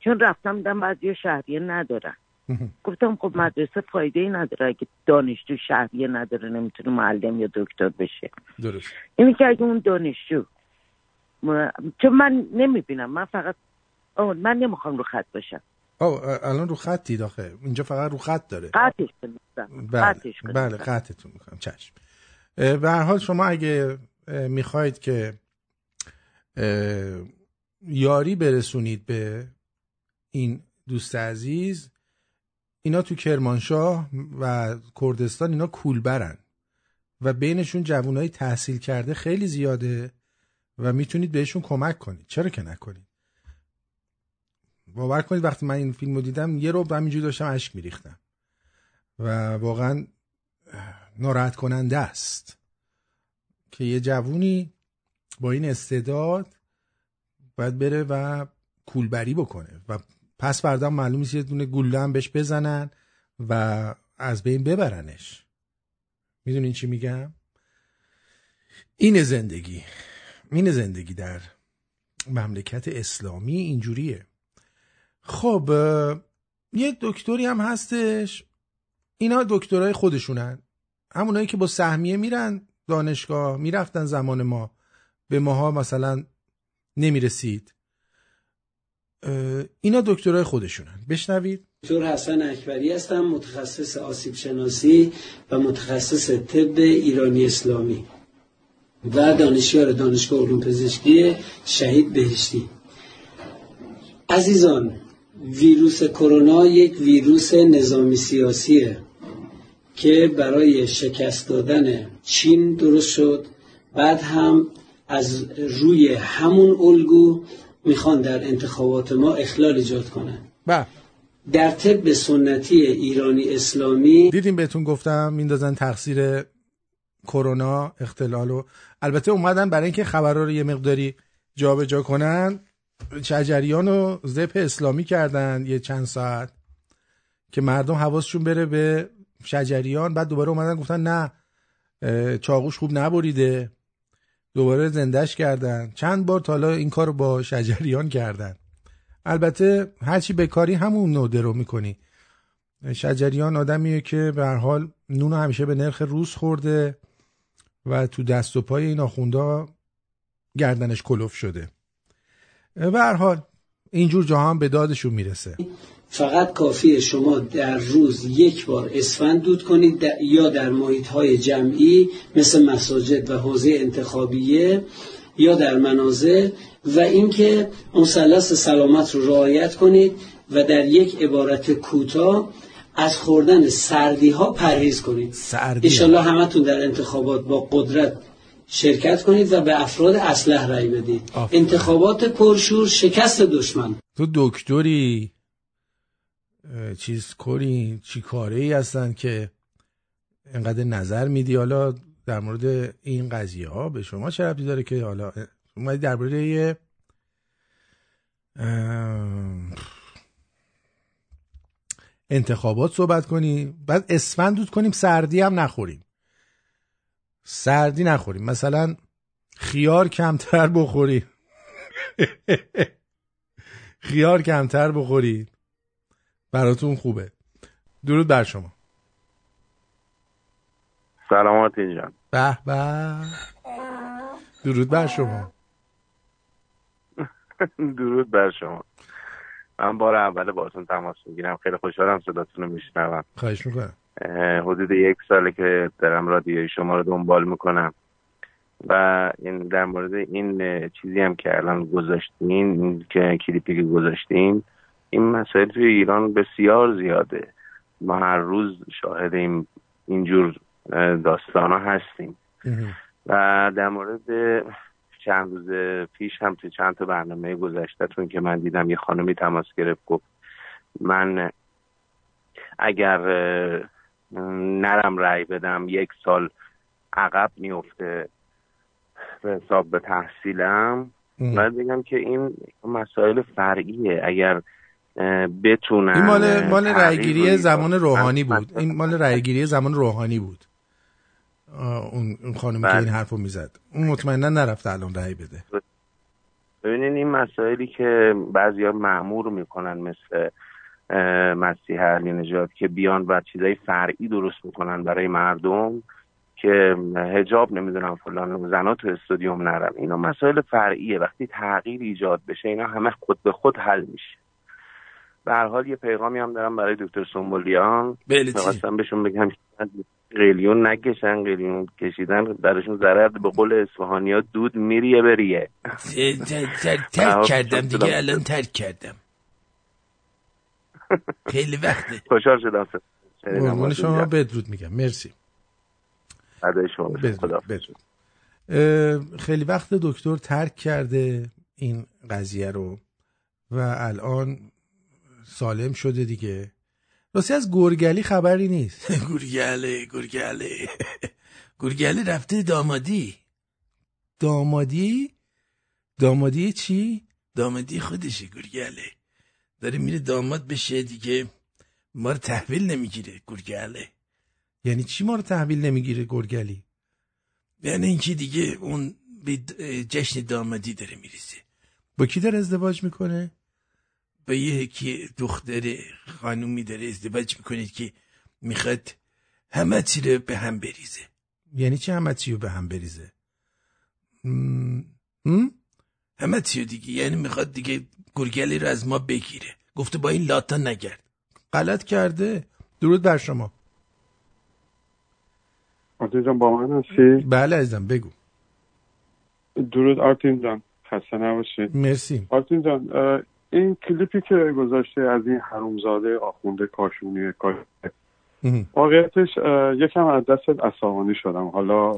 چون رفتم دیدم بعضی شهریه ندارن. گفتم خب مدرسه فایده ای نداره. اگه دانشجو شهریه نداره نمی‌تونه معلم یا دکتر بشه. درست. اینی که اگه اون دانشجو م- چون من نمی‌بینم. من فقط آه من نمی‌خوام رو خط باشم. آه الان رو خطی داخل. اینجا فقط رو خط داره. قطعش کنیستم بله. بله قطعتون می‌کنم. چشم. به هر حال شما اگه می‌خواید که یاری برسونید به این دوست عزیز اینا تو کرمانشاه و کردستان اینا کولبرن و بینشون جوانای تحصیل کرده خیلی زیاده و می‌تونید بهشون کمک کنید. چرا که نکنید؟ باور کنید وقتی من این فیلم دیدم یه رو همینجوری داشتم اشک میریختم. و واقعا ناراحت کننده است که یه جوونی با این استعداد باید بره و کولبری بکنه و پس فردا معلوم نیست یه دونه گوله هم بهش بزنن و از بین ببرنش. می‌دونین چی میگم؟ این زندگی این زندگی در مملکت اسلامی اینجوریه. خب یه دکتری هم هستش. اینا دکترای خودشونن. همونایی که با سهمیه میرن دانشگاه می‌رفتن زمان ما به ماها مثلا نمی‌رسید. اینا دکترای خودشونن. بشنوید. دکتر حسن اکبری هستم متخصص آسیب شناسی و متخصص طب ایرانی اسلامی و دانشیار دانشگاه علوم پزشکی شهید بهشتی. عزیزان ویروس کرونا یک ویروس نظامی سیاسیه که برای شکست دادن چین درست شد. بعد هم از روی همون الگو می‌خوان در انتخابات ما اخلال ایجاد کنن. بله. در طب سنتی ایرانی اسلامی دیدیم بهتون گفتم میندازن تقصیر کرونا اختلال و البته اومدن برای اینکه خبرها رو یه مقداری جابجا کنن. شجریان رو زپ اسلامی کردن یه چند ساعت که مردم حواسشون بره به شجریان. بعد دوباره اومدن گفتن نه چاقوش خوب نبریده. دوباره زندش کردن. چند بار تا حالا این کار با شجریان کردن. البته هرچی بکاری همون نوده رو می‌کنی. شجریان آدمیه که به هر حال نون همیشه به نرخ روز خورده و تو دست و پای این آخوندا گردنش کلوف شده. به هر حال اینجور جاها هم به دادشون می‌رسه. فقط کافیه شما در روز یک بار اسفند دود کنید در- یا در محیط های جمعی مثل مساجد و حوزه انتخابیه یا در منازل و اینکه مثلث سلامت رو رعایت کنید و در یک عبارت کوتاه از خوردن سردی ها پرهیز کنید. سردی. انشالله همتون در انتخابات با قدرت شرکت کنید و به افراد اسلح رأی بدید. انتخابات پرشور شکست دشمن. تو دکتری؟ چیز کری چی کاره ای هستن که انقدر نظر میدی. حالا در مورد این قضیه ها به شما چه ربطی داره که حالا اومدی درباره انتخابات صحبت کنی بعد اسفند دود کنیم سردی هم نخوریم. سردی نخوریم. مثلا خیار کمتر بخوریم خیار کمتر بخورید براتون خوبه. درود بر شما. سلامات اینجا به به. درود بر شما. درود بر شما. من بار اول باتون تماس می‌گیرم. خیلی خوشحالم صداتون رو میشنوم. خواهش می‌کنم. حدود یک ساله که دارم رادیوی شما رو دنبال می‌کنم. و این در مورد این چیزی هم که الان گذاشتین این که کلیپی که گذاشتین این مسائل توی ایران بسیار زیاده. ما هر روز شاهد این اینجور داستان ها هستیم. و در مورد چند روز پیش هم تو چند تا برنامه گذشتهتون که من دیدم یه خانمی تماس گرفت گفت من اگر نرم رأی بدم یک سال عقب میفته حساب به تحصیلم. باید بگم که این مسائل فرعیه. اگر بتونن این مال مال رو زمان روحانی. بود. این مال رأیگیری زمان روحانی بود. اون خانمی که بله. این حرفو می‌زد. اون مطمئنا نرفته الان رأی بده. ببینین این مسائلی که بعضیا معمور می‌کنن مثل مسیح علی نژاد که بیان و چیزای فرعی درست می‌کنن برای مردم که هجاب نمی‌دونم فلان زنا تو استادیوم نرن. اینا مسائل فرعیه. وقتی تغییر ایجاد بشه اینا همه خود به خود حل میشه. به هر حال یه پیغامی هم دارم برای دکتر سنبولیان. بله،؟ می‌خواستم بهشون بگم که قلیون نکشن قلیون کشیدن درشون ضرر به قول اصفهانی ها دود میریه بریه. ترک کردم دیگه الان ترک کردم. خیلی وقته. خوشحال شدم. قربون شما. بدرود میگم. مرسی. شما. بدرود, خدا بدرود. خیلی وقت دکتر ترک کرده این قضیه رو و الان سالم شده دیگه. راستی از گرگلی خبری نیست. گرگله گرگله گرگله رفته دامادی. دامادی؟ دامادی چی؟ دامادی خودشه گرگله داره میره داماد بشه دیگه. ما رو تحویل نمی‌گیره گرگله یعنی چی ما رو تحویل نمی‌گیره گرگلی یعنی اینکه دیگه اون به جشن دامادی داره میریزه. با کی داره ازدواج می‌کنه؟ با یه که دختر خانومی داره ازدواج می‌کنه که می‌خواد همه چی رو به هم بریزه. یعنی چی همه چی رو به هم بریزه؟ م... هم؟ همه چی رو دیگه یعنی می‌خواد دیگه گرگلی رو از ما بگیره. گفته با این لاتا نگرد. غلط کرده. درود بر شما. جان با من هستی؟ بله عزیزم بگو. درود آرتین جان خسته نباشید. مرسی. آرتین جان این کلیپی که گذاشته از این حرومزاده آخونده کاشونی کاشونه واقعیتش یکم از دست عصبانی شدم. حالا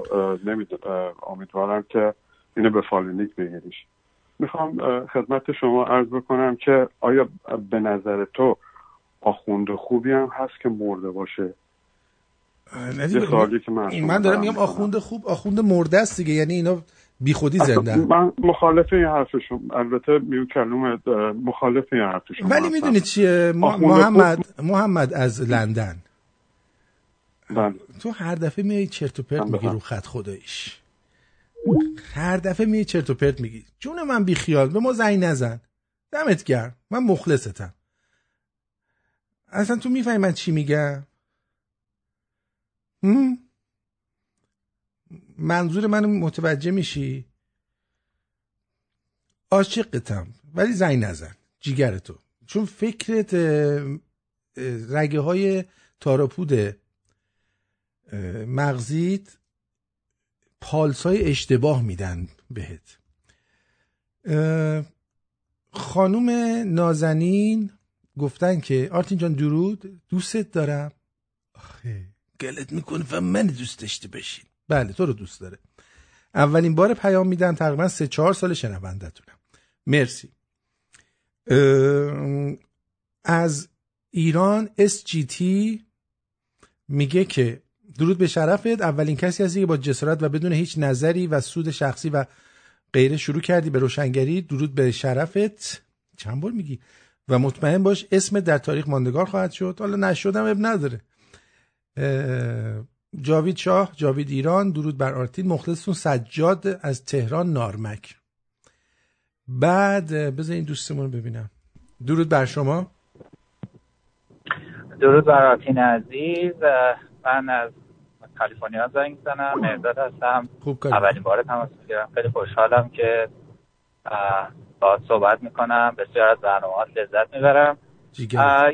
نمی‌دونم امیدوارم که اینو به فالونیک بگیریش. می‌خوام خدمت شما عرض بکنم که آیا به نظر تو آخوند خوبی هم هست که مرده باشه؟ نه یه که من من دارم میگم. آخوند خوب آخوند مرده است دیگه. یعنی اینا بی خودی زنده من مخالف این حرفشون البته میون کلمه مخالف این حرفشون ولی. می‌دونی چیه؟ محمد محمد از لندن. بله. تو هر دفعه میای چرت و پرت من میگی. رو خط خداییش. هر دفعه میای چرت و پرت میگی. جون من بی خیال به ما زنگ نزن. دمت گرم. من مخلصتم. اصلا تو می‌فهمی من چی میگم؟ منظور منو متوجه میشی؟ عاشقتم ولی زنگ نزن. جیگر تو. چون فکرت رگه های تاراپود مغزیت پالسای اشتباه میدن بهت. خانوم نازنین گفتن که آرتین جان درود دوستت دارم. آخه. گلت می‌کنه و من دوست داشته باشین بله تو رو دوست داره. اولین بار پیام میدم تقریبا سه چهار سال شنوندتونم مرسی. از ایران SGT میگه که درود به شرفت. اولین کسی هستی که با جسارت و بدون هیچ نظری و سود شخصی و غیره شروع کردی به روشنگری. درود به شرفت. چند بار میگی؟ و مطمئن باش اسم در تاریخ ماندگار خواهد شد. حالا نشدم اب نداره. جاوید شاه جاوید ایران درود بر آرتین مخلصتون سجاد از تهران نارمک. بعد بذار این دوستمون ببینم. درود بر شما. درود بر آرتین عزیز. من از کالیفرنیا زنگ می‌زنم مرداد هستم. خوب اولین بار تماس می‌گیرم. خیلی خوشحالم که باهات صحبت می‌کنم. بسیار از برنامهات لذت می‌برم.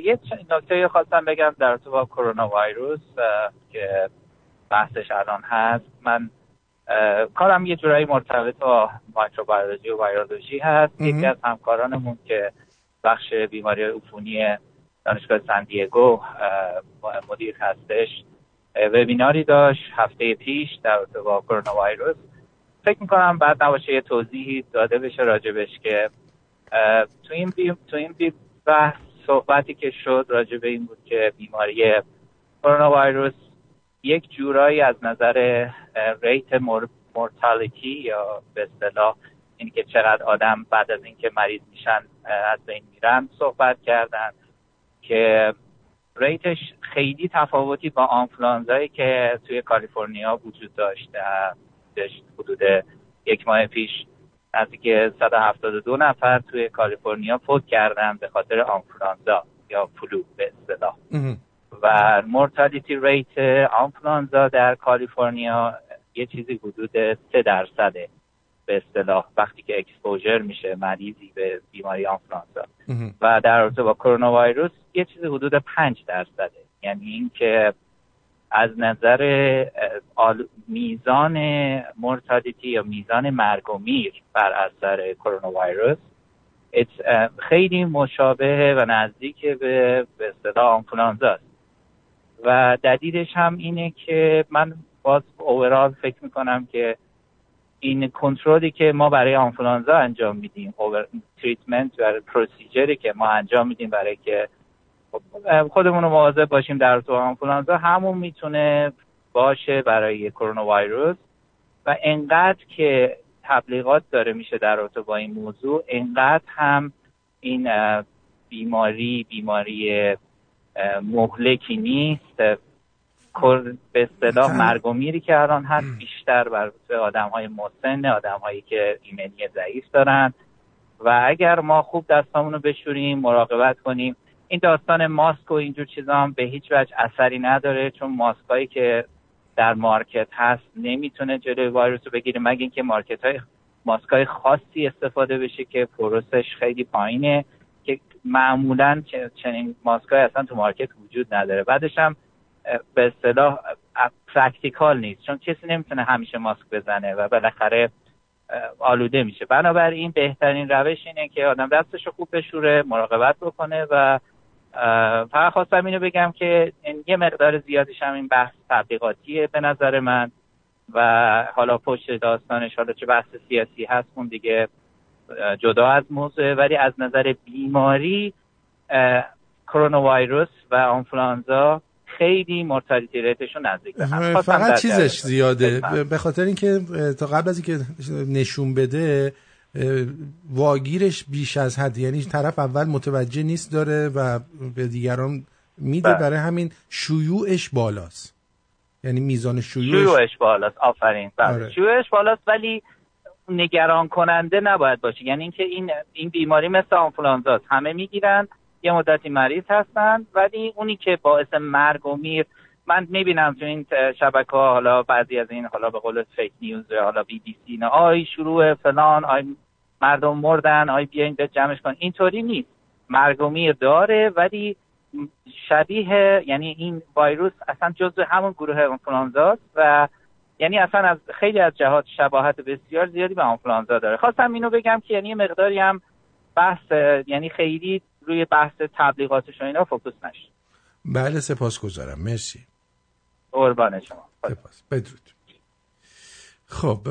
یه نکته خواستم بگم در رابطه با کرونا ویروس که بحثش الان هست. من کارم یه جورایی مرتبط با مایکروبیولوژی و ویرولوژی هست. یکی از همکارانمون که بخش بیماری عفونی دانشگاه سندیگو مدیر هستش وبیناری داشت هفته پیش در رابطه با کرونا ویروس فکر می‌کنم بعد نباشه یه توضیحی داده بشه راجبش که تو این بی... تو این بی... بحث صحبتی که شد راجع به این بود که بیماری کرونا ویروس یک جورایی از نظر ریت. مورتالیتی یا به اصطلاح این که چقدر آدم بعد از اینکه مریض میشن از بین میرن صحبت کردن که ریتش خیلی تفاوتی با آنفلانزایی که توی کالیفرنیا وجود داشت حدود یک ماه پیش نزدیک 172 نفر توی کالیفرنیا فوت کردن به خاطر آنفلانزا یا flu به اصطلاح و mortality rate آنفلانزا در کالیفرنیا یه چیزی حدود 3 درصده به اصطلاح وقتی که exposure میشه مریضی به بیماری آنفلانزا و در رابطه با کرونا ویروس یه چیزی حدود 5 درصده یعنی اینکه از نظر میزان mortality یا میزان مرگ و میر بر اثر کرونا ویروس خیلی مشابه و نزدیک به به اصطلاح آنفولانزا است و دلیلش هم اینه که من باز اوورال فکر می‌کنم که این کنترلی که ما برای آنفولانزا انجام میدیم تریتمنت و پروسیجری که ما انجام میدیم برای که خودمون رو مواظب باشیم در تو آنفولانزا همون می‌تونه باشه برای کرونا ویروس و انقدر که تبلیغات داره میشه در رابطه با این موضوع انقدر هم این بیماری بیماری مهلکی نیست. به اصطلاح مرگ و میری که الان هست بیشتر بر آدم های مسن آدم هایی که ایمنی ضعیف دارن. و اگر ما خوب دستامون رو بشوریم مراقبت کنیم این داستان ماسک و اینجور چیزا هم به هیچ وجه اثری نداره چون ماسک هایی که در market هست نمی‌تونه جلوی ویروس رو بگیره مگه اینکه market های ماسک های خاصی استفاده بشه که pores ش خیلی پایینه. معمولا چنین ماسک های اصلا تو market وجود نداره. بعدش هم به اصطلاح practical نیست. چون کسی نمی‌تونه همیشه ماسک بزنه و بالاخره آلوده میشه. بنابراین بهترین روش اینه که آدم دستش رو خوب بشوره مراقبت بکنه و فقط خواستم اینو بگم که این یه مقدار زیادیش هم این بحث تبلیغاتیه به نظر من. و حالا پشت داستانش حالا چه بحث سیاسی هست اون دیگه جدا از موضوع ولی از نظر بیماری کرونا ویروس و آنفلانزا خیلی مرتلیتی ریتشون نزدیک فقط چیزش زیاده. به خاطر اینکه تا قبل از اینکه نشون بده واگیرش بیش از حد یعنی طرف اول متوجه نیست داره و به دیگران میده. بله. برای همین شیوعش بالاست. یعنی میزان شیوعش شیوعش بالاست. آفرین. بله. آره. شیوعش بالاست ولی نگران کننده نباید باشه. یعنی اینکه این این بیماری مثل آنفولانزاست. همه می‌گیرن یه مدتی مریض هستن ولی اونی که باعث مرگ و میر من می‌بینم تو این شبکه ها حالا بعضی از این حالا به قول fake news حالا بی بی سی نه آی شروع فلان آی مردم مردن آی بیاین به جمعش کن. اینطوری نیست. مرگ و میر داره ولی شبیه یعنی این ویروس اصلا جزء همون گروه آنفولانزاست و یعنی اصلا از خیلی از جهات شباهت بسیار زیادی به آنفولانزا داره. خواستم اینو بگم که یعنی مقداری هم بحث یعنی خیلی روی بحث تبلیغاتش و اینا focus نشه بله سپاسگزارم مرسی. قربان شما. سپاس. بدرود. خب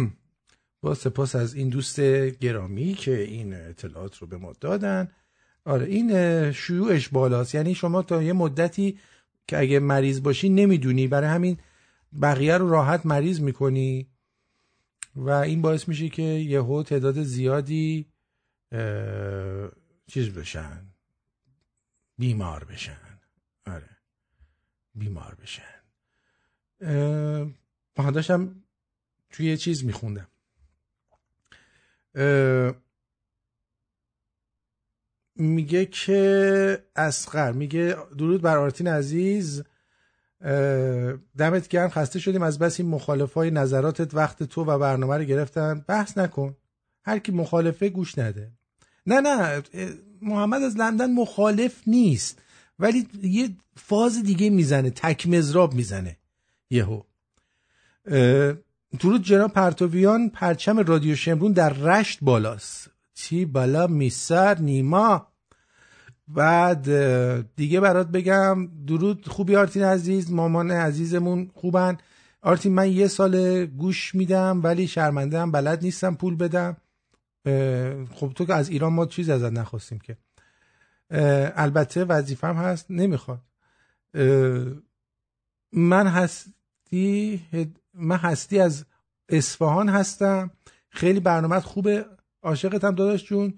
با سپاس از این دوست گرامی که این اطلاعات رو به ما دادن. آره این شیوعش بالاست. یعنی شما تا یه مدتی که اگه مریض باشی نمی‌دونی. برای همین بقیه رو راحت مریض می‌کنی و این باعث میشه که یهو تعداد زیادی چیز بشن. بیمار بشن. آره. بیمار بشن. من داشتم توی چیز میخوندم. میگه که اسقر میگه درود بر آرتین عزیز. دمت گرم خسته شدیم. از بس این مخالف های نظراتت وقت تو و برنامه رو گرفتن. بحث نکن. هر کی مخالفه گوش نده. نه نه محمد از لندن مخالف نیست. ولی یه فاز دیگه می‌زنه تک مزراب می‌زنه. یهو. درود جناب پرتویان. پرچم رادیو شمرون در رشت بالاست. چی؟ بالا میسر نیما. بعد دیگه برات بگم درود خوبی آرتین عزیز مامان عزیزمون خوبن. آرتین من یه سال گوش میدم ولی شرمنده هم بلد نیستم پول بدم. خب تو که از ایران ما چیز ازت نخواستیم که. البته وظیفم هست نمی‌خواد. من هستی من هستی از اصفهان هستم. خیلی برنامه خوبه. عاشقتم داداش جون.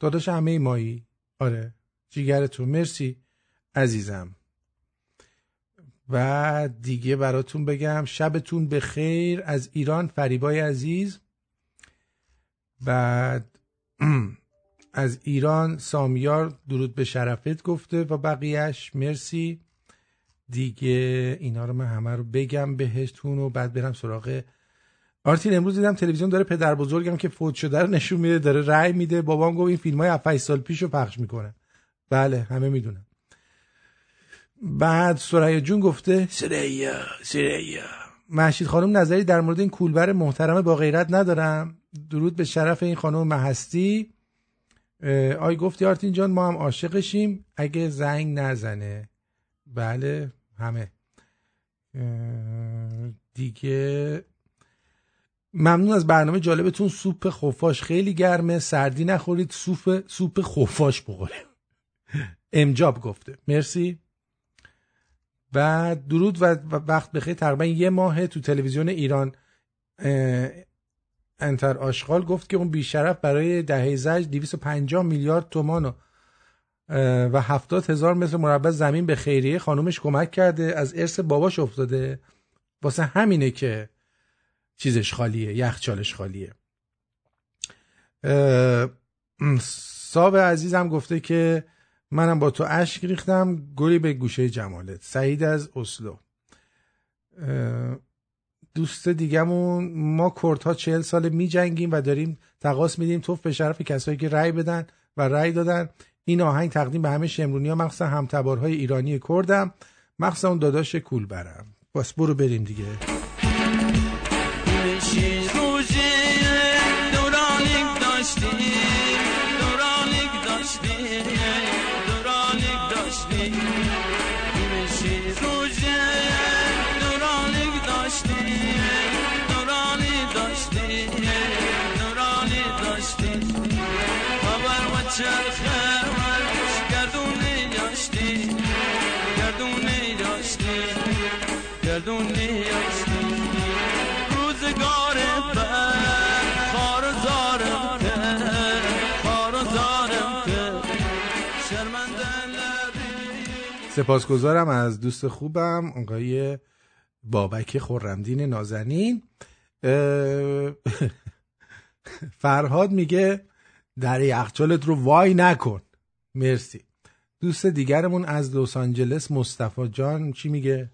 داداش همه مایی. آره. جیگرتون مرسی عزیزم. و دیگه براتون بگم شبتون به خیر از ایران فریبای عزیز. بعد از ایران سامیار درود به شرفت گفته و بقیهش مرسی. دیگه اینا رو من همه رو بگم بهشتون و بعد برم سراغ آرتین امروز دیدم تلویزیون داره پدر بزرگم که فوت شده رو نشون میده داره رأی میده. بابام گفت این فیلم های 7 سال پیش رو پخش می‌کنه. بله همه می‌دونم بعد سریا جون گفته سریا سریا. محشید خانم نظری در مورد این کولبر محترم با غیرت ندارم. درود به شرف این خانم محستی آی گفتی آرتین جان ما هم عاشقشیم. اگه زنگ نزنه. بله همه. دیگه ممنون از برنامه جالبتون. سوپ خفاش خیلی گرمه. سردی نخورید. سوپ سوپ خفاش بخوریم امجاب گفته. مرسی. و درود و وقت بخیر. تقریبا یه ماه تو تلویزیون ایران انتر آشغال گفت که اون بیشرف برای دهه زج 250 میلیارد تومان و و هفتاد هزار متر مربع زمین به خیریه خانومش کمک کرده. از ارث باباش افتاده. واسه همینه که چیزش خالیه یخچالش خالیه. صاب عزیزم گفته که منم با تو اشک ریختم گلی به گوشه جمالت. سعید از اسلو. دوست دیگمون ما کردها چهل سال می جنگیم و داریم تقاس میدیم. توف به شرف کسایی که رأی بدن و رأی دادن. این آهنگ تقدیم به همه شمرونی ها مخصوصا همتبارهای ایرانی کردم. مخصوصا اون داداش کول برم بس برو بریم دیگه. داشتی روزگار خار زارم خار زارم سپاسگزارم از دوست خوبم آقای بابک خورمدین نازنین. فرهاد میگه در یخچالت رو وای نکن. مرسی. دوست دیگرمون از لس آنجلس مصطفی جان چی میگه؟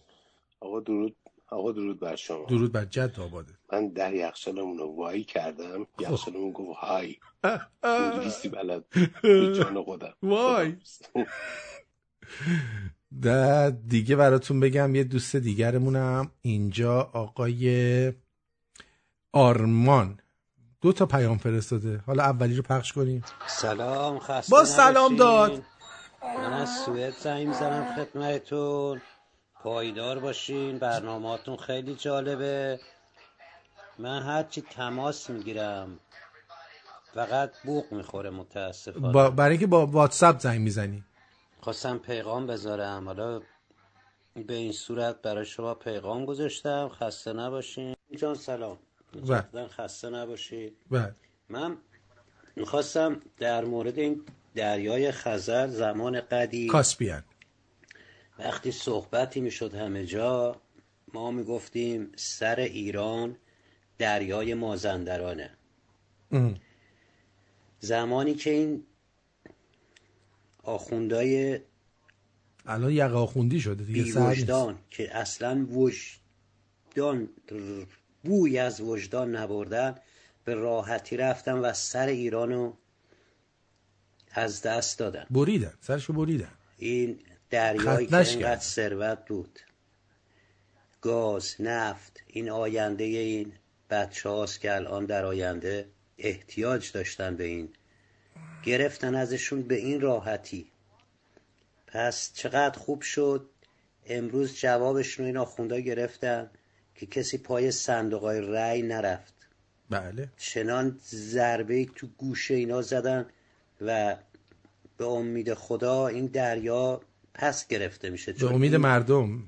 آقا درود آقا درود بر شما. درود بر جد آباده. من در یخچالمون رو وای کردم. یخچالمون گفت های. انگلیسی بلد. جان خودم. وای. ده دیگه براتون بگم یه دوست دیگرمونم. اینجا آقای آرمان. دو تا پیام فرستاده. حالا اولی رو پخش کنیم. سلام خسته با سلام. داد. من از سوئد زنگ می‌زنم خدمتتون. پایدار باشین برنامهاتون خیلی جالبه. من هرچی تماس می‌گیرم فقط بوق می‌خوره متاسفانه. با برای اینکه با واتساپ زنگ می‌زنی. خواستم پیغام بذارم. حالا به این صورت برای شما پیغام گذاشتم. خسته نباشین. جان سلام. خسته نباشین. بله من می‌خواستم در مورد این دریای خزر زمان قدیم کاسپیان. وقتی صحبتی می‌شد همه جا ما می‌گفتیم سر ایران دریای مازندرانه اه. زمانی که این آخوندهای الان یقه آخوندی شده دیگه. بیوجدان که اصلا وجدان بوی از وجدان نبردن به راحتی رفتن و سر ایرانو از دست دادن بریدن سرشو بریدن این دریایی که اینقدر. ثروت بود. گاز نفت این آینده این بچه هاست که الان در آینده احتیاج داشتن به این. گرفتن ازشون به این راحتی. پس چقدر خوب شد. امروز جوابشون رو این آخوندا گرفتن که کسی پای صندوقای رأی نرفت. بله. چنان ضربه تو گوشه اینا زدن و به امید خدا این دریا پس گرفته میشه به چون امید مردم.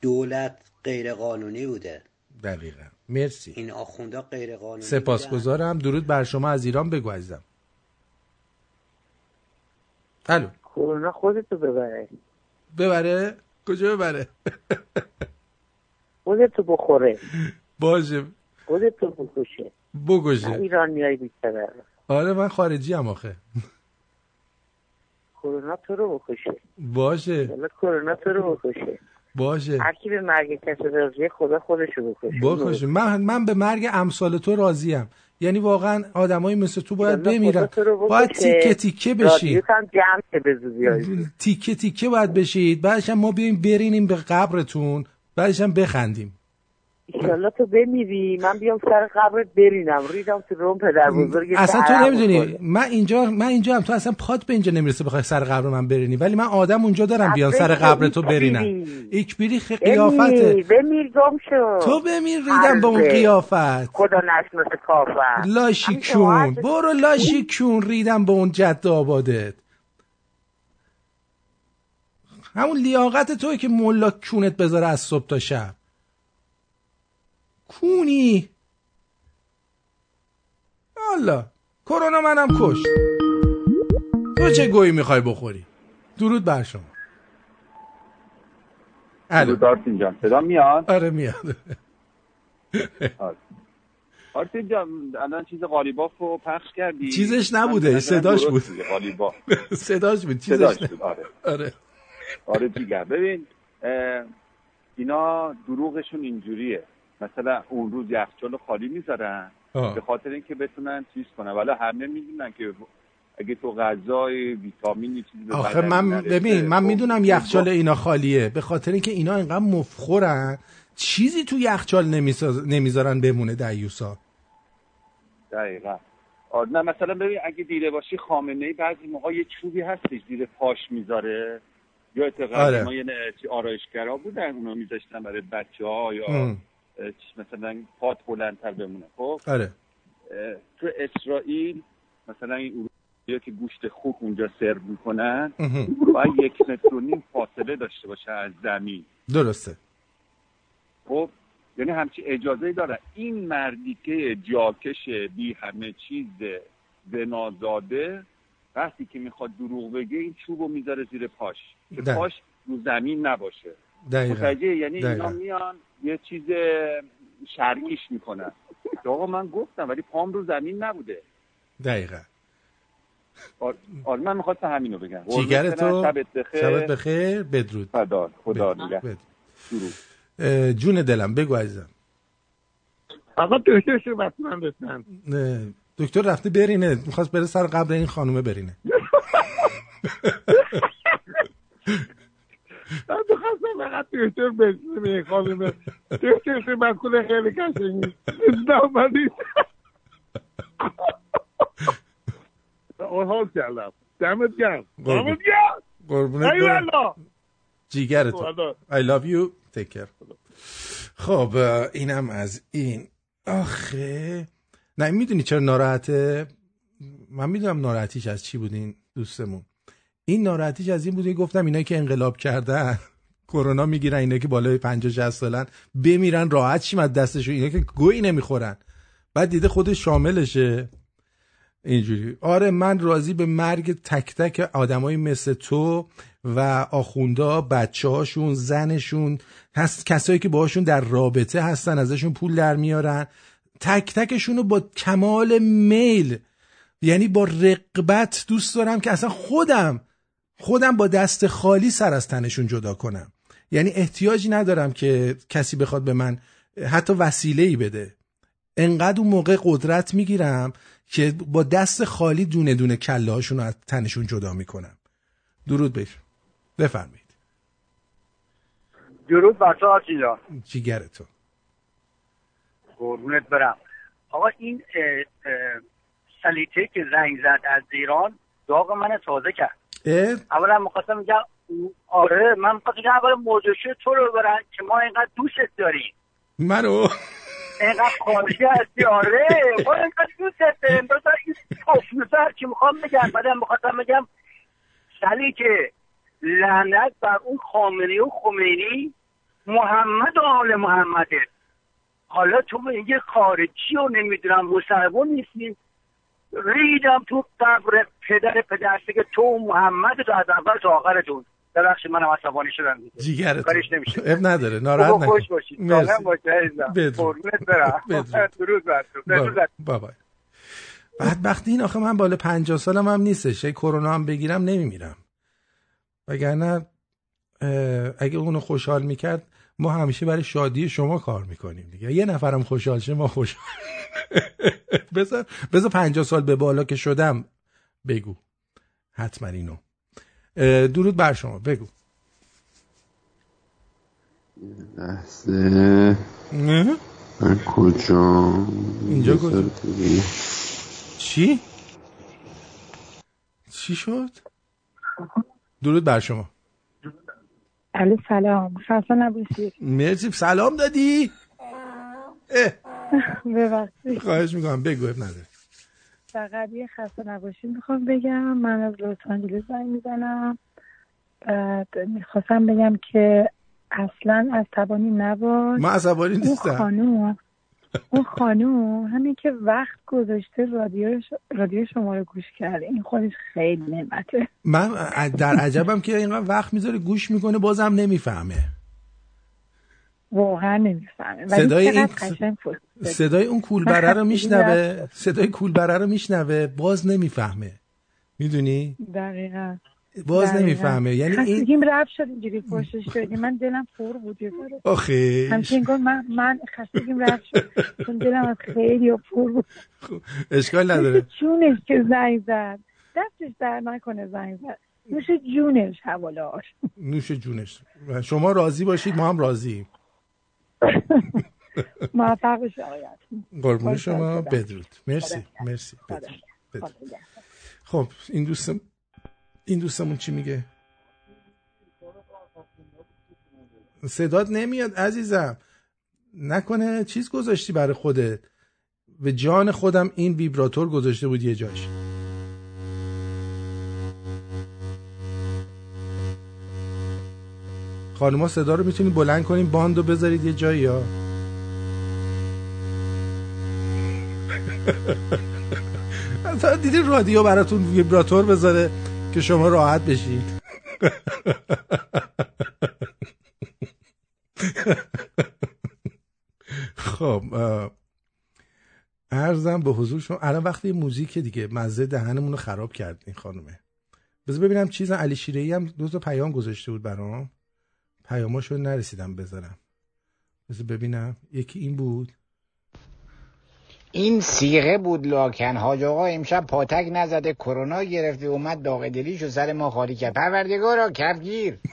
دولت غیر قانونی بوده. دقیقا. مرسی. این آخوندا غیر قانونی. سپاسگزارم. درود بر شما از ایران بگو عزیزم. الو. کرونا خودتو ببره. ببره؟ کجا ببره؟ خودتو بخوره. باشه. خودتو بکشه. بگوشه ایران میای بیشتر. آره من خارجی هم آخه. کرونا تو رو بکشه. باشه. حالا کرونا تو رو بکشه. باشه. هر کی به مرگ کسی راضیه خدا خودشو بکشه. بکشه. من من به مرگ امثال تو راضیم. یعنی واقعا آدمایی مثل تو باید بمیرن. باید. تیکه تیکه بشید. تیکه تیکه باید بشید. بعدش ما بیایم برینیم به قبرتون. بعدش هم بخندیم. ایشالله تو بمیری. من بیام سر قبرت برینم. ریدم تو روم پدر بزرگ اصلا تو نمی‌دونی. من اینجا من اینجا هم تو اصلا پات به اینجا نمی‌رسه بخوای سر قبر من برینی. ولی من آدم اونجا دارم بیان سر قبر تو برینم. ایکبیری قیافته. بمیر گم شو. تو بمیر ریدم به اون. قیافت. خدا نشناسه کافر لاشی همین کون. راحت. برو لاشی کون. ریدم به اون جد آبادت. همون لیاقت توی که ملا کونت بذاره از صبح تا شب. کونی الله کرونا منم کش تو چه گویی می‌خوای بخوری؟ درود بر شما. الو. آرتین جان صدا میاد؟ آره میاد. آره. آرتین جان الان چیز قالیباف رو پخش کردی؟ چیزش نبوده، صداش بود. قالیباف صداش بود چیزش. بود آره. آره. آره دیگر ببین اینا دروغشون اینجوریه. مثلا اون روز یخچال خالی می‌ذارن. به خاطر اینکه بتونن چیز کنن ولی همه می‌دونن که اگه تو غذای ویتامینی چیزی به آخه من ببین من خب، می‌دونم یخچال اینا خالیه به خاطر اینکه اینا اینقدر مفخورن چیزی تو یخچال نمیساز- نمی‌ذارن بمونه دیوسا دقیقا نه مثلا ببین اگه دیده باشی خامنه ای بعضی موقع یه چوبی هستش زیر پاش می‌ذاره یا اتقال آره. ما یه آرایشگرا بودن اونا میذاشتن برای بچه ها یا ام. مثلا پات بلندتر بمونه خب؟ آره. تو اسرائیل مثلا این اروپایی که گوشت خوک اونجا سرو می‌کنن. باید یک متر و نیم فاصله داشته باشه از زمین. درسته. خب؟ یعنی همچی اجازه داره. این مردی که جاکش بی همه چیز زنازاده وقتی که می‌خواد دروغ بگه این چوب رو می‌ذاره زیر پاش. که. پاش رو زمین نباشه. متوجه یعنی اینا دقیقا. میان یه چیز شرعیش می‌کنن. که آقا من گفتم ولی پام رو زمین نبوده. دقیقا. آر- آره من می‌خواستم همینو بگم. جیگر. تو شبت بخیر. شبت بخیر. بدرود. خدا. نگه. درود. اه، جون دلم بگو عزیزم. آقا دکتر شو بطمن لطفا اه، دکتر رفته برینه. می‌خواست بره سر قبر این خانومه برینه. من بخواستم فقط دکتر این خانمه دکتر مسئول خیلی کشنگی نامدید حال کردم. دمت گرم. دمت گرم. قربونت ای برم. والله. جیگر تو. I love you. Take care. خب اینم از این. آخه. نه می‌دونی چرا ناراحته؟ من می‌دونم ناراحتیش از چی بود این دوستمون. این ناراحتیش از این بود که گفتم اینایی که انقلاب کردن کرونا می‌گیرن اینا که بالای 50 60 سالن بمیرن راحت شیم از دستشون اینا که گویی نمی‌خورن. بعد دیده خودش شاملشه. اینجوری. آره من راضی به مرگ تک تک آدمایی مثل تو و آخوندا بچه هاشون زنشون هست کسایی که باهاشون در رابطه هستن ازشون پول در میارن. تک تکشون رو با کمال میل یعنی با رقبت دوست دارم که اصلا خودم خودم با دست خالی سر از تنشون جدا کنم. یعنی احتیاجی ندارم که کسی بخواد به من حتی وسیله ای بده. انقدر اون موقع قدرت می‌گیرم که با دست خالی دونه دونه کله هاشون رو از تنشون جدا می‌کنم. درود بش بفرمایید. درود بر تو آتیلا. جیگر تو قربونت برم. آقا این سلیته که زنگ زد از ایران داغ من تازه کرد؟ اولا می‌خواستم میگم آره من می‌خواستم اولا موضوعشو تو رو برن که ما اینقدر دوستت داریم. منو اینقدر خارجی هستی آره. ما اینقدر دوستت داریم. بذار این تفنوزه هر چی می‌خوام بگم. بعدم می‌خواستم بگم سلیته لعنت بر اون خامنه و خمینی محمد و آل محمده. حالا تو میگه خارجی و نمی‌دونم مسلمان نیستی. ریدم تو قبر پدر پدرسته که تو محمد تو از اول تا آخرتون ببخشید منم عصبانی شدم. دیگه کاریش نمیشه. اب نداره ناراحت نکن. خوش باشید. سالم باشید بدرود. قربونت برم. بدرود. درود بر تو. بدرود بر تو. با- بابا بدبختی این آخه من بالا پنجاه سالم هم نیستش. کرونا هم بگیرم نمیمیرم. وگرنه اگه اونو خوشحال می‌کرد ما همیشه برای شادی شما کار می‌کنیم دیگه. یه نفرم خوشحال شه ما خوشحال بذار بذار پنجاه سال به بالا که شدم. بگو. حتما اینو. درود بر شما. بگو. لحظه. نه؟ من کجا؟ اینجا کجا؟ چی؟ چی شد؟ درود بر شما. علی سلام. خسته نباشید مرسی. سلام دادی. ببخشید. خواهش می‌کنم. بگو اب نداره. فقط یه خسته نباشید می‌خوام بگم. من از لس آنجلس زنگ می‌زنم. بعد می‌خواستم بگم که اصلا عصبانی نباش. من عصبانی اون نیستم. خانوم اون خانوم همین که وقت گذاشته رادیو ش- رادیو شما رو گوش کرده. این خودش خیلی نعمته. من در عجبم که اینقدر وقت می‌ذاره گوش می‌کنه بازم نمی‌فهمه. واقعا نمی‌فهمه. صدای این صدای اون کولبره رو میشنوه. صدای کولبره رو میشنوه. باز نمی‌فهمه. می‌دونی؟ دقیقا. باز دقیقاً. نمی‌فهمه. یعنی این خستگیم رفت شد اینجوری پشتش شدی من دلم پر بود یه. آخه همچنین انگار من من خستگیم رفت شد. چون دلم از خیلی پر بود. اشکال نداره. جونش که زنگ زد. دستش در نکنه زنگ زد. نوش جونش حوالهاش نوش جونش. و شما راضی باشید ما هم راضی موفق آقایت قربون شما. بدرود. مرسی. مرسی. بدرود. بدرود. خب این دوستم این دوستمون چی میگه؟ صدات نمیاد عزیزم. نکنه چیز گذاشتی برای خودت. به جان خودم این ویبراتور گذاشته بود یه جاش. خانوما صدا رو می‌تونید بلند کنین باندو بذارید یه جایی یا تا دیدی رادیو براتون ویبراتور بذاره که شما راحت بشید؟ خب ارزم به حضور شما الان وقتی موزیک دیگه. مزه دهنمون رو خراب کرد این خانومه. بذار ببینم چیز علی شیرهی هم دو تا پیام گذاشته بود برام. پیاماشو نرسیدم بذارم. بذار ببینم. یکی این بود. این سیغه بود لاکن. حاج آقا امشب پاتک نزده. کرونا گرفته. اومد داغ دلیشو سر ما خالی کرد. پروردگارا کفگیر.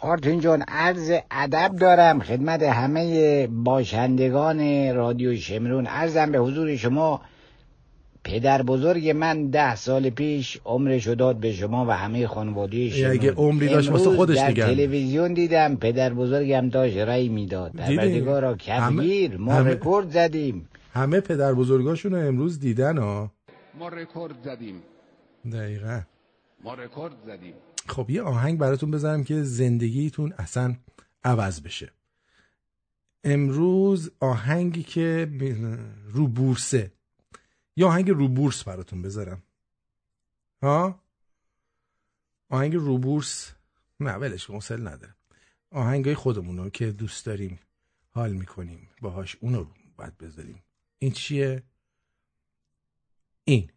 آرتین جان عرض ادب دارم. خدمت همه باشندگان رادیو شمرون. عرضم به حضور شما پدر بزرگ من ده سال پیش عمرشو داد به شما و همه خانواده شمرون اگه عمری داشت واسه امروز خودش در نگه. تلویزیون دیدم پدر بزرگم داشت رأی می‌داد؟ پروردگارا همه- ما همه- رکورد زدیم. همه پدر بزرگاشون رو امروز دیدن ها ما رکورد زدیم. دقیقا. ما رکورد زدیم. خب یه آهنگ براتون بذارم که زندگیتون اصلا عوض بشه. امروز آهنگی که رو بورسه. یه آهنگ رو بورس براتون بذارم. ها؟ آهنگ رو بورس؟ نه ولش کن حوصله نداره آهنگای خودمونو که دوست داریم حال می‌کنیم باهاش اونو باید بذاریم. این چیه؟ این.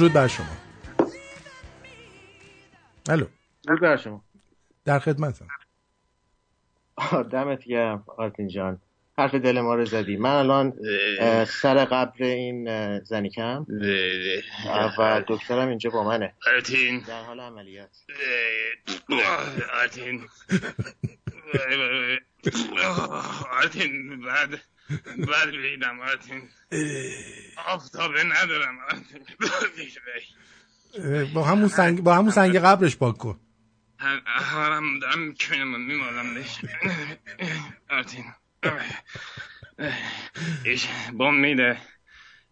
درود بر شما. الو. درود بر شما. در خدمتم دمت گرم آرتین جان. حرف دل ما رو زدی. من الان سر قبر این اه، زنیکم. و دکترم اینجا با منه. آرتین. در حال عملیات. آرتین. آرتین بعد بعد ریدم آرتین آفتابه ندارم آرتین با همون سنگ با همون سنگ قبرش پاک کن. هارم دارم کنم میمالم بهش. آرتین ایش بام میده.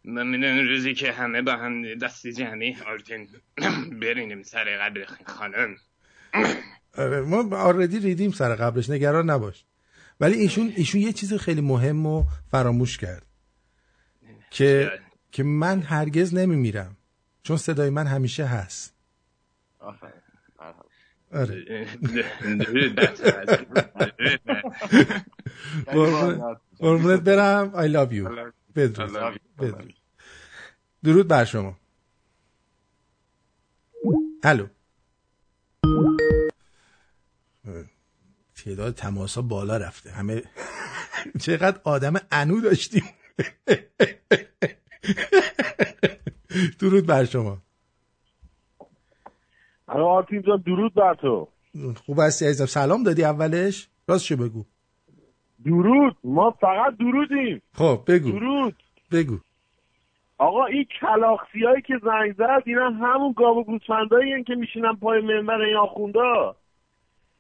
من روزی که همه با هم دستی جمعی. آرتین برینیم سر قبر خانم. آره، ما آردی ریدیم سر قبرش. نگران نباش. ولی ایشون ایشون یه چیز خیلی مهم و فراموش کرد. که که من هرگز نمیمیرم. چون صدای من همیشه هست. آره. قربونت برم. I love you. بدرود. بدرود. درود بر شما. الو. تعداد تماس ها بالا رفته. همه چقدر آدم انو داشتیم. درود بر شما. آرتین جان درود بر تو. خوب هستی عزیزم. سلام دادی اولش؟ راستشو بگو. درود. ما فقط درودیم. خب بگو. درود. بگو. آقا این کلاخسی هایی که زنگ زد اینا همون گاو و گوسفندایی که میشینن پای منبر این آخوندا.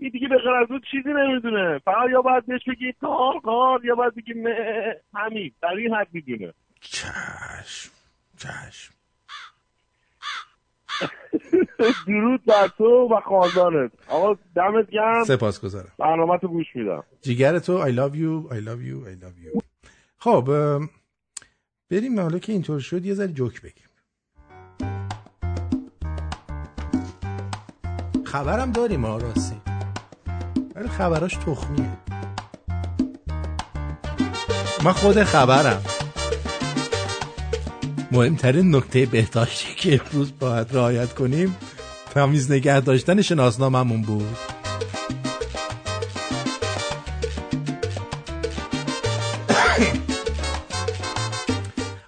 این دیگه به غیر از اون چیزی نمی‌دونه. فقط یا باید بهش بگی قار قار یا باید بگی نه همین. در این حد می‌دونه. چشم چشم. درود بر تو و خاندانت. آقا دمت گرم. سپاس گذارم. برنامه تو گوش میدم. جیگر تو I love you I love you I love you. خب بریم حالا که اینطور شد یه ذره جوک بگیم. خبرم داریم ها راستی ولی خبراش تخمیه. من خود خبرم. مهمترین نکته بهداشتی که امروز باید رعایت کنیم تمیز نگه داشتن شناسناممون بود.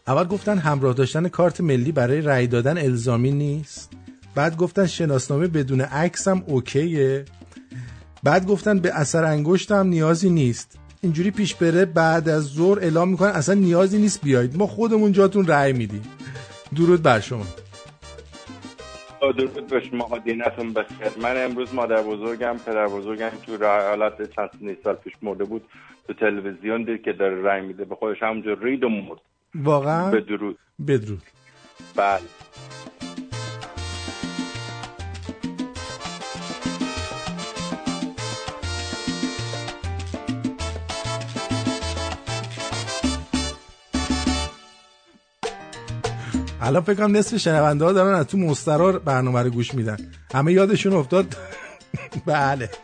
اول گفتن همراه داشتن کارت ملی برای رأی دادن الزامی نیست. بعد گفتن شناسنامه بدون عکس هم اوکیه. بعد گفتن به اثر انگشت هم نیازی نیست. اینجوری پیش بره بعد از ظهر اعلام می‌کنن اصلا نیازی نیست بیاید. ما خودمون جاتون رأی میدیم. درود بر شما. درود به شما دینتون بخیر. من امروز مادر بزرگم پدر بزرگم تو حالت چند سال پیش مرده بود تو تلویزیون دید که داره رنگ میده. به خودش همونجا رید و مرد. واقعا؟ به درود بدرود. بله. الان فکر کنم نصف شنونده ها دارن از تو مسترار برنامه رو گوش میدن. همه یادشون افتاد. بله.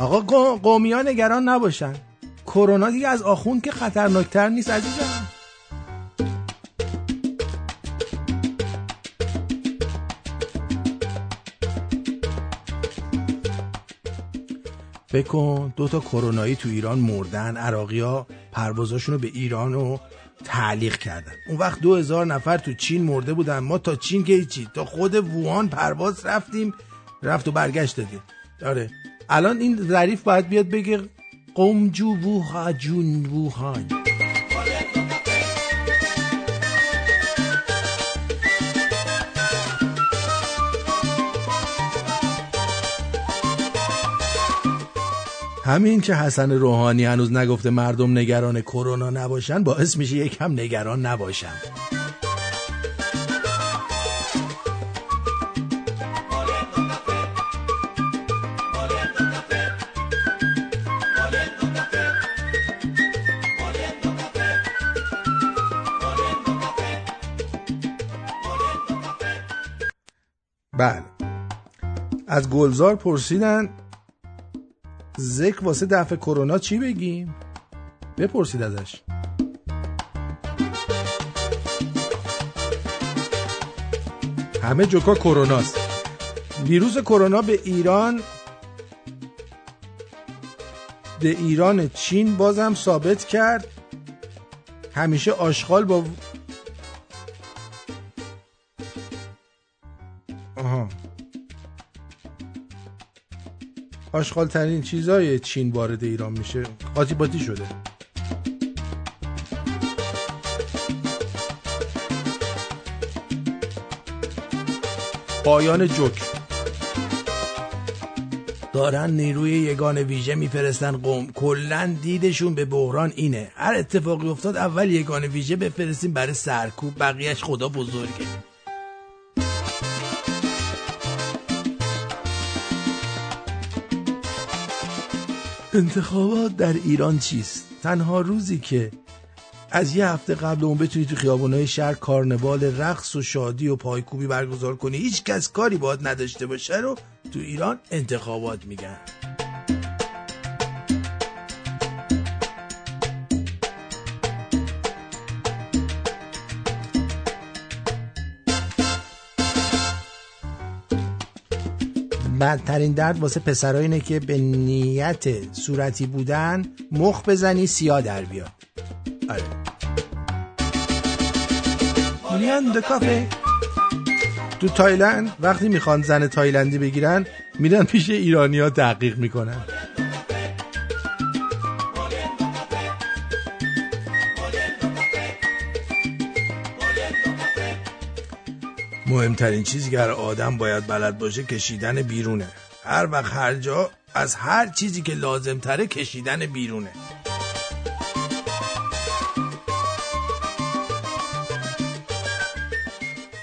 آقا قو- قومی ها نگران نباشن. کرونا دیگه از آخوند که خطرناکتر نیست عزیزم. فکر کن دو تا کرونایی تو ایران مردن. عراقی ها پروازاشون رو به ایران رو تعلیق کردن. اون وقت دو هزار نفر تو چین مرده بودن. ما تا چین که چی تا خود ووهان پرواز رفتیم. رفت و برگشت دادیم آره. الان این ظریف باید بیاد بگه قمجو ووها جون ووهان. همین که حسن روحانی هنوز نگفته مردم نگران کرونا نباشن باعث میشه یکم نگران نباشن. بله. از گلزار پرسیدن ذکر واسه دفع کرونا چی بگیم؟ بپرسید ازش. همه جوکا کروناست. ویروس کرونا به ایران به ایران چین بازم ثابت کرد. همیشه آشغال با آشغال ترین چیزای چین وارد ایران میشه. قاطی باتی شده. پایان جوک. دارن نیروی یگان ویژه میفرستن قوم. کلا دیدشون به بحران اینه. هر اتفاقی افتاد اول یگان ویژه بفرستیم برای سرکوب. بقیهش خدا بزرگه. انتخابات در ایران چیست؟ تنها روزی که از یه هفته قبل اون بتونی تو خیابونای شهر کارنوال رقص و شادی و پایکوبی برگزار کنی هیچ کس کاری باید نداشته باشه رو تو ایران انتخابات میگن بدترین درد واسه پسرها اینه که به نیت صورتی بودن مخ بزنی سیاه در بیاد. آره. میان کافه. تو تایلند وقتی می‌خوان زن تایلندی بگیرن میرن پیش ایرانی ها تحقیق می‌کنن. مهمترین چیزی که هر آدم باید بلد باشه کشیدن بیرونه. هر وقت هر جا از هر چیزی که لازم تره کشیدن بیرونه.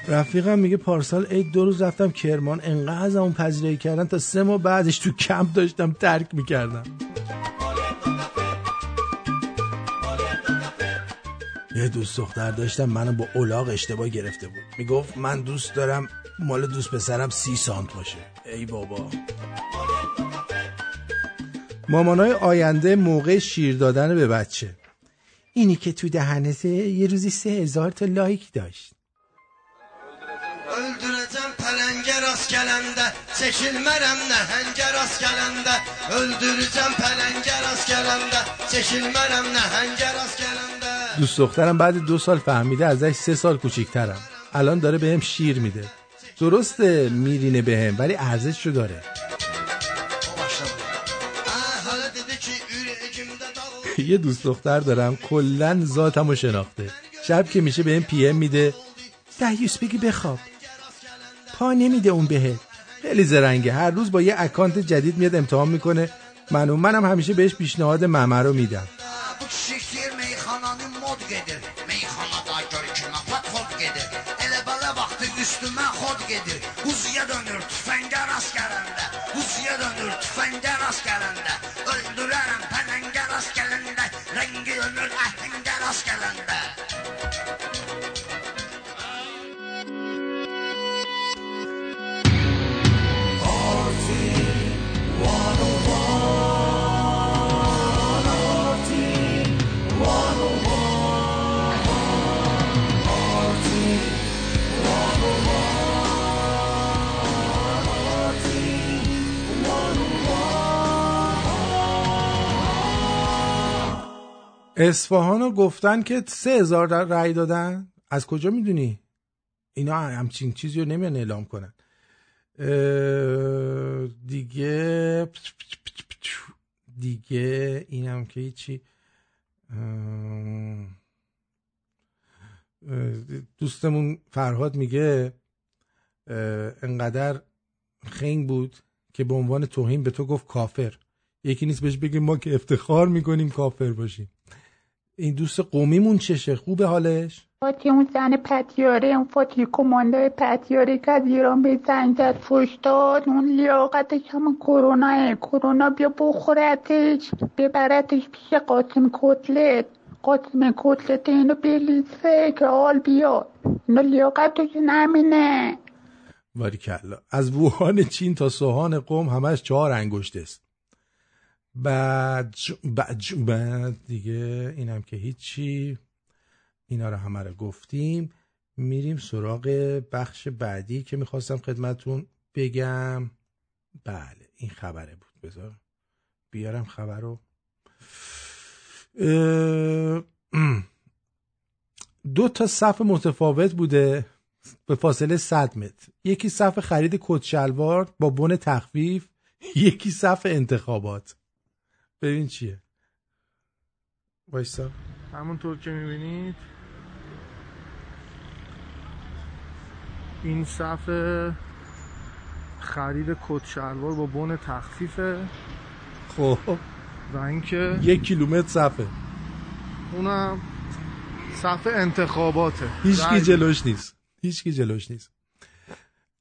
رفیقم میگه پارسال عید دو روز رفتم کرمان انقدر از اون پذیرایی کردن تا سه ماه بعدش تو کمپ داشتم ترک می‌کردم. یه دوست دختر داشتم منو با اولاغ اشتباه گرفته بود. می‌گفت من دوست دارم مال دوست پسرم سی سانت باشه. ای بابا. مامانای آینده موقع شیر دادن به بچه. اینی که تو دهنته یه روزی سه هزار تا لایک داشت. Öldüreceğim pelenge rast gelende Çekilmerem nehenge rast gelende Öldüreceğim pelenge rast gelende Çekilmerem nehenge rast gelende دوست دخترم بعد دو سال فهمیده ازش سه سال کوچیکترم. الان داره بهم شیر میده. درسته میرینه بهم ولی ارزش رو داره. یه دوست دختر دارم کلا ذاتم رو شناخته. شب که میشه بهم پی ام میده. دهیوس بگی بخواب. پا نمیده اون بهت. خیلی زرنگه. هر روز با یه اکانت جدید میاد امتحان می‌کنه. من منم همیشه بهش پیشنهاد ممه رو میدم. Üstüme hod gelir Huzuya dönür tüfenger askerinde Huzuya dönür tüfenger askerinde Öldürürüm penenger askerinde Rengi dönür ahenger askerinde اصفهان رو گفتن که سه هزار رأی دادن. از کجا می‌دونی؟ اینا همچین چیزی رو نمیان اعلام کنن. دیگه دیگه اینم که اه، دوستمون فرهاد میگه انقدر خنگ بود که به عنوان توهین به تو گفت کافر. یکی نیست بهش بگیم ما که افتخار می‌کنیم کافر باشیم. این دوست قومیمون چشه؟ خوبه حالش؟ فاتی اون زن پتیاره اون فاتی کماندای پتیاره که از ایران به زنگ زد فش داد. اون لیاقتش همون کروناه کرونا بیا بخورتش ببرتش پیش قاسم کتلت. قاسم کتلت اینو بلیسه که حال بیاد. اینو لیاقتش نمینه. کلا از ووهان چین تا سوهان قوم همش چهار انگشت است. بعد بعد بعد دیگه اینم که هیچی. اینا رو همه رو گفتیم. میریم سراغ بخش بعدی که می‌خواستم خدمتون بگم. بله این خبره بود. بذار بیارم خبر رو دو تا صف متفاوت بوده. به فاصله 100 متر. یکی صف خرید کت شلوار با بن تخفیف. یکی صف انتخابات. ببین چیه. وایسا همونطور که می‌بینید این صف خرید کت شلوار با بن تخفیفه. خب. و اینکه یک کیلومتر صفه. اونم صف انتخاباته. هیچکی رای جلوش نیست. هیچکی جلوش نیست.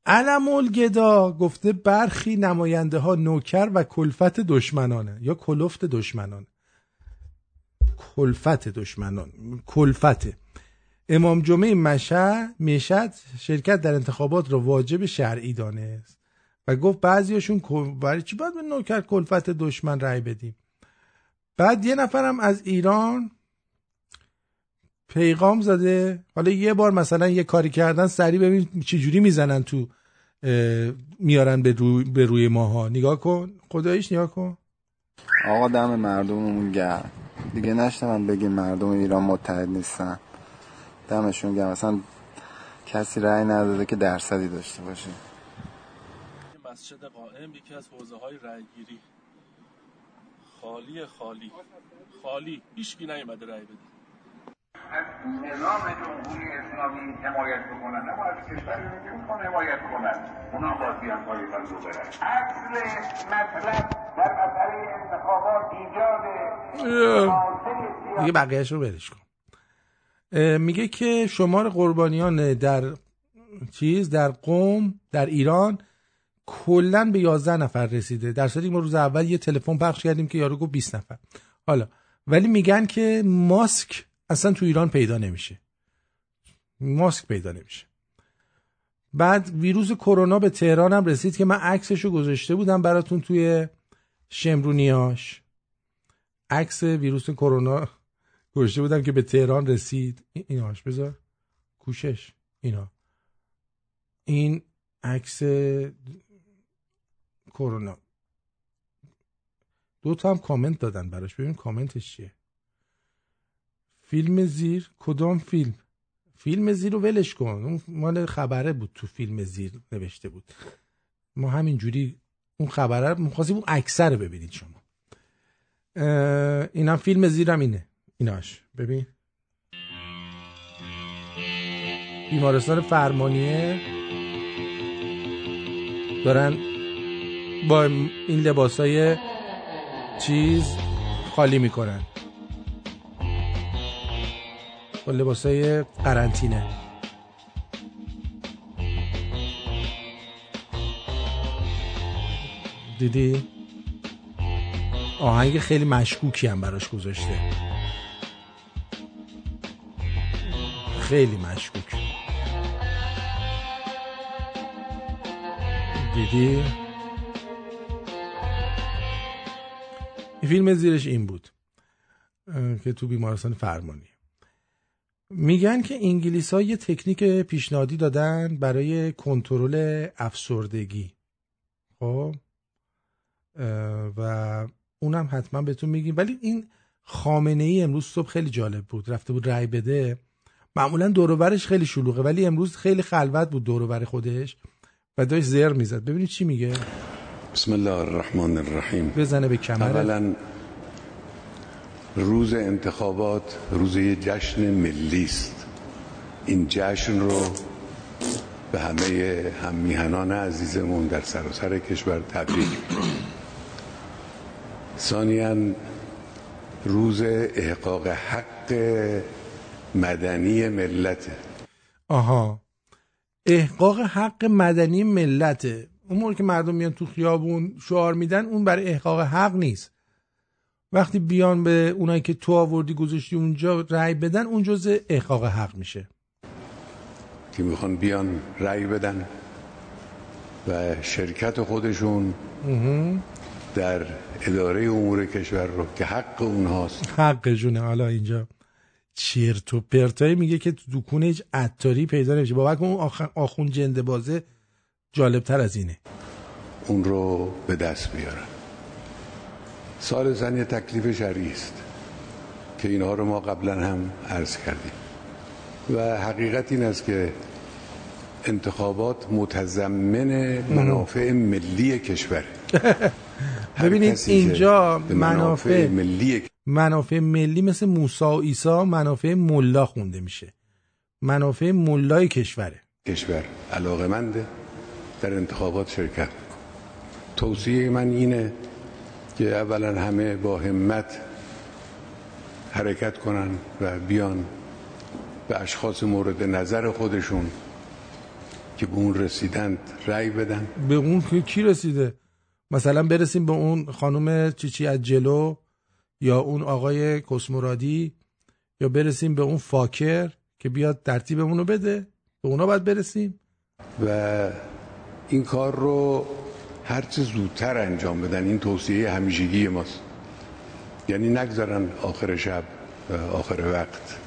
علم الگدا گفته برخی نماینده ها نوکر و کلفت دشمنانه یا کلفت دشمنان. کلفت دشمنان. کلفته امام جمعه مشهد مشهد شرکت در انتخابات را واجب شرعی دانست و گفت بعضیاشون برای چی باید به نوکر کلفت دشمن رأی بدیم؟ بعد یه نفرم از ایران پیغام زده. حالا یه بار مثلا یه کاری کردن سریع ببین چجوری می‌زنن تو میارن به روی, به روی ماها. نگاه کن. خداییش نگاه کن. آقا دم مردممون گرم. دیگه نشنم بگیم مردم ایران متحد نیستن. دمشون گرم. اصلا کسی رأی نداده که درصدی داشته باشه. مسجد قائم یکی از حوزه های رأیگیری. خالی خالی. خالی. هیچکی نیومده رأی بده. از نظام جمهوری اسلامی حمایت بکنن اما از کشوری که می‌خوان حمایت کنن اونا بازی هم پای رو برن. اصل مطلب در مسئله انتخابات ایجاد دیگه بقیهش رو برش کن. میگه که شمار قربانیان در چیز در قوم در ایران کلا به 11 نفر رسیده. در صورتی ما روز اول یه تلفن پخش کردیم که یارو گفت 20 نفر. حالا ولی میگن که ماسک اصلا تو ایران پیدا نمیشه. ماسک پیدا نمیشه. بعد ویروس کرونا به تهران هم رسید که من عکسشو گذاشته بودم براتون توی شمرونیاش. عکس ویروس کرونا گذاشته بودم که به تهران رسید. این- ایناش بذار. کوشش. اینا. این عکس کرونا. دو تا هم کامنت دادن براش. ببین کامنتش چیه. فیلم زیر کدام فیلم؟ فیلم زیر رو ولش کن. اون مال خبره بود تو فیلم زیر نوشته بود. ما همین جوری اون خبره می‌خواستیم اون اکثر رو ببینید شما. اینم فیلم زیرم اینه. ایناش. ببین. بیمارستان فرمانیه دارن با این لباسای چیز خالی می‌کنن. با لباسای قرنطینه. دیدی؟ آهنگ خیلی مشکوکی هم براش گذاشته. خیلی مشکوک. دیدی؟ فیلم زیرش این بود که تو بیمارستان فرمانی. میگن که انگلیس ها یه تکنیک پیشنهادی دادن برای کنترل افسردگی. خب؟ و اونم حتما بهتون میگیم. ولی این خامنه ای امروز صبح خیلی جالب بود. رفته بود رأی بده. معمولا دوروبرش خیلی شلوغه ولی امروز خیلی خلوت بود دوروبر خودش و داشت زر می‌زد. ببینید چی میگه. بسم الله الرحمن الرحیم. بزنه به کمر اولا روز انتخابات روز جشن ملی است. این جشن رو به همه هم میهنان عزیزمون در سراسر کشور تبریک. ثانیا روز احقاق حق مدنی ملته آها. احقاق حق مدنی ملته اون که مردم میان تو خیابون شعار میدن اون برای احقاق حق نیست. وقتی بیان به اونایی که تو آوردی گذاشتی اونجا رأی بدن اون جزء احقاق حق میشه. که می‌خوان بیان رأی بدن؟ و شرکت خودشون در اداره امور کشور رو که حق اونهاست. حقشونه حالا اینجا چرت و پرتایی میگه که تو دکون هیچ عطاری پیدا نمیشه. کن اون آخ... آخون جنده بازه جالب تر از اینه. اون رو به دست بیارن. سال زن یه تکلیف شرعی است که اینها رو ما قبلا هم عرض کردیم. و حقیقت این است که انتخابات متضمن منافع ملی کشور. ببینید اینجا منافع ملی منافع ملی مثل موسا و ایسا منافع ملا خونده میشه. منافع ملای کشوره. کشور علاقمنده در انتخابات شرکت. توصیه من اینه که اولا همه با همت حرکت کنن و بیان به اشخاص مورد نظر خودشون که به اون رسیدند رأی بدن. به اون که کی رسیده؟ مثلا برسیم به اون خانم چیچی از جلو یا اون آقای کسمورادی یا برسیم به اون فاکر که بیاد ترتیبمون رو بده. به اونا باید برسیم. و این کار رو هرچه زودتر انجام بدن. این توصیه همیشگی ماست. یعنی نگذارن آخر شب آخر وقت.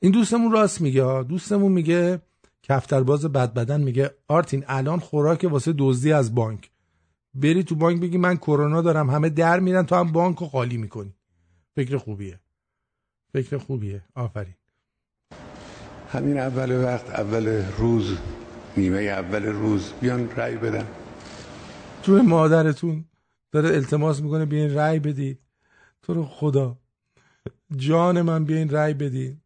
این دوستمون راست میگه. دوستمون میگه کفترباز بد بدن میگه آرتین الان خوراک واسه دزدی از بانک. بری تو بانک بگی من کرونا دارم همه در میرن تو هم بانک رو خالی می‌کنی. فکر خوبیه. فکر خوبیه. آفرین. همین اول وقت اول روز نیمه اول روز بیان رأی بدن. تو مادرتون داره التماس می‌کنه بیاین رأی بدید. تو رو خدا. جان من بیاین رأی بدید.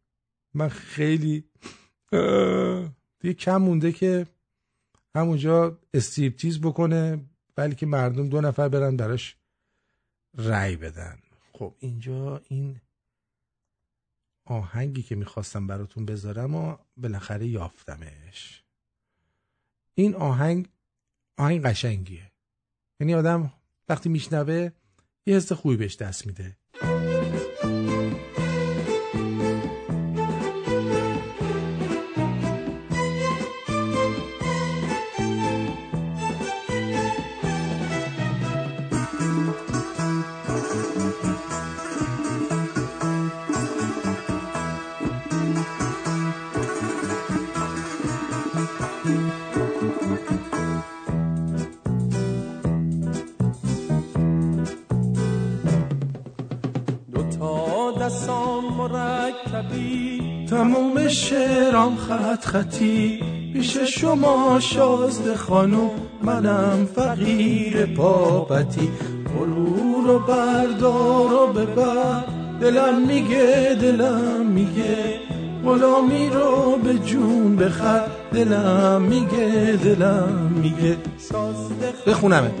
من خیلی دیگه کم مونده که همونجا استریپتیز بکنه بلکه مردم دو نفر برن براش رأی بدن. خب اینجا این آهنگی که می‌خواستم براتون بذارم و بالاخره یافتمش. این آهنگ آهنگ قشنگیه. یعنی آدم وقتی میشنوه یه حس خوبی بهش دست میده. مرکبی تموم شعرام خط خطی. پیش شما شازده خانم منم فقیر پاپتی. برو رو بردار و ببر دلم میگه دلم میگه. غلامی رو به جون بخر دلم میگه دلم میگه. بخونمه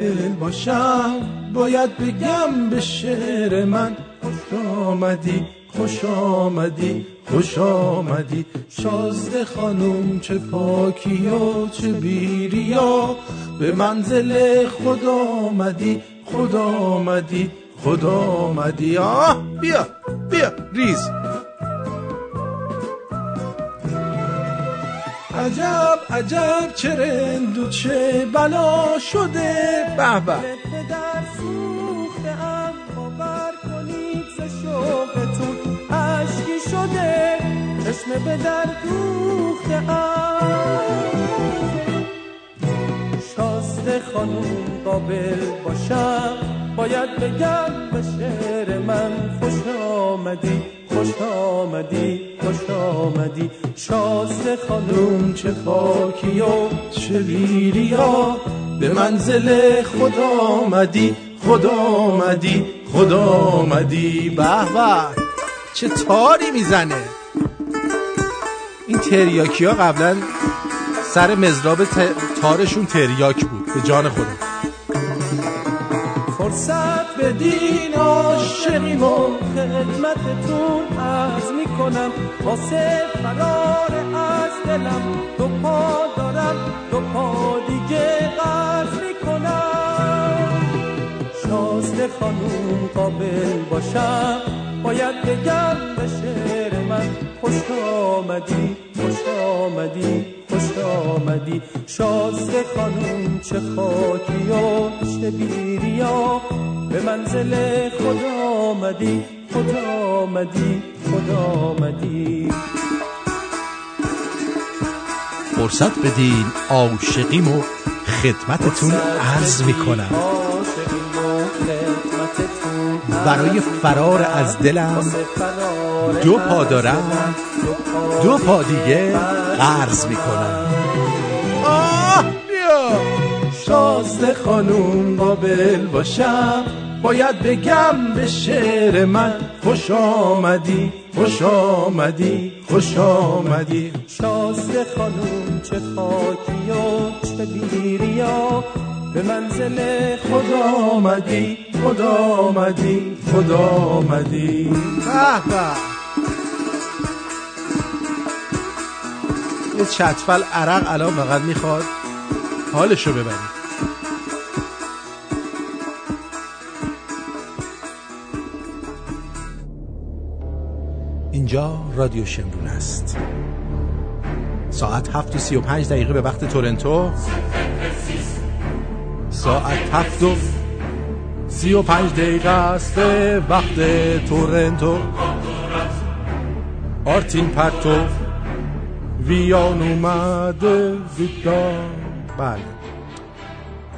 دل باشم. باید بگم به شعر من خوش آمدی. خوش آمدی خوش آمدی. شازده خانم چه پاکی و چه بیریا به منزل خدا آمدی خدا آمدی خدا آمدی. آه بیا بیا ریز. عجب عجب چه رند و چه بلا شده. به به. پدر سوخته ام باور کنید ز اشکی شده چشم به در دوخته شازده خانوم قابل باشم باید بگم به شعر من. خوش آمدی خوش آمدی خوش آمدی. شازده خانوم چه خاکی و چه ویریا به منزل خدا آمدی خدا آمدی خدا آمدی. به. چه تاری می‌زنه؟ این تریاکی ها قبلا سر مزراب تارشون تریاک بود به جان خودم. فرصت بدین عاشقیم و خدمتتون عرض می‌کنم. واسه فرار از دلم دو پا دارم دو پا دیگه قرض شازده خانوم قابل باشم باید بگم به شعر من خوش آمدی خوش آمدی خوش آمدی. شازده خانوم چه خاکی و چه بیریا به منزل خدا آمدی خدا آمدی خدا آمدی. فرصت بدین عاشقیم و خدمتتون عرض می‌کنم. برای فرار از دلم. دو پا دارم دو پا دو پا دیگه قرض می‌کنم. آه بیا. شازده خانوم قابل باشم. باید بگم به شعر من خوش آمدی خوش آمدی خوش آمدی. شازده خانوم چه خاکی و چه بیریا به منزل خدا آمدی خدا آمدی خدا آمدی. به به. یه چتفل عرق الان فقط می‌خواد. حالشو ببرید اینجا رادیو شمرون است. ساعت هفت و سی و پنج دقیقه به وقت تورنتو. ساعت هفت و سی و پنج دقیقه است. به وقت تورنتو. آرتین پرتو. ویان اومده ویدان بله.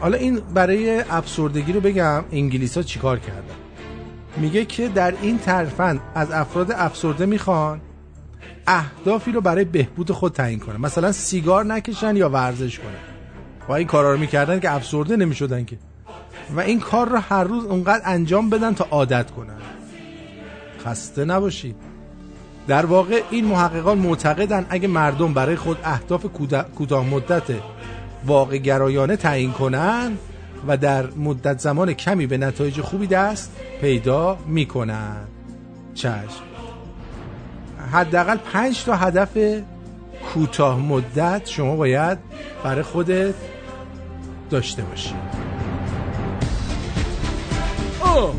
حالا این برای افسردگی رو بگم انگلیس ها چیکار کردن؟ میگه که در این ترفند از افراد افسرده می‌خوان اهدافی رو برای بهبود خود تعیین کنن. مثلا سیگار نکشن یا ورزش کنن. و این کارا رو می‌کردن که افسرده نمی‌شدن که. و این کار رو هر روز اونقدر انجام بدن تا عادت کنن. خسته نباشید. در واقع این محققان معتقدن اگه مردم برای خود اهداف کوتاه مدت واقع گرایانه تعیین کنن و در مدت زمان کمی به نتایج خوبی دست پیدا می‌کنن. چشم. حداقل پنج تا هدف کوتاه مدت شما باید برای خودت داشته باشی. اوه.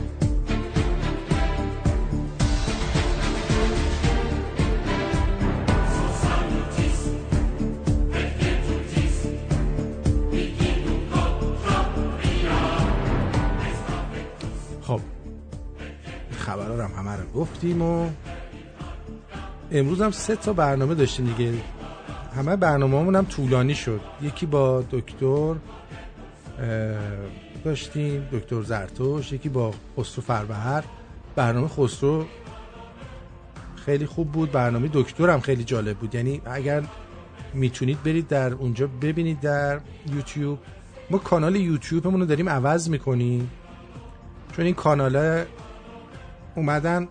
خب خبرها هم همه رو گفتیم و امروز هم سه تا برنامه داشتیم دیگه. همه برنامه هم طولانی شد. یکی با دکتر داشتیم دکتر زرتوش یکی با خسرو فربهر. برنامه خسرو خیلی خوب بود. برنامه دکتر هم خیلی جالب بود. یعنی اگر می‌تونید برید در اونجا ببینید در یوتیوب. ما کانال یوتیوبمون رو داریم عوض می‌کنیم. چون این کانال اومدن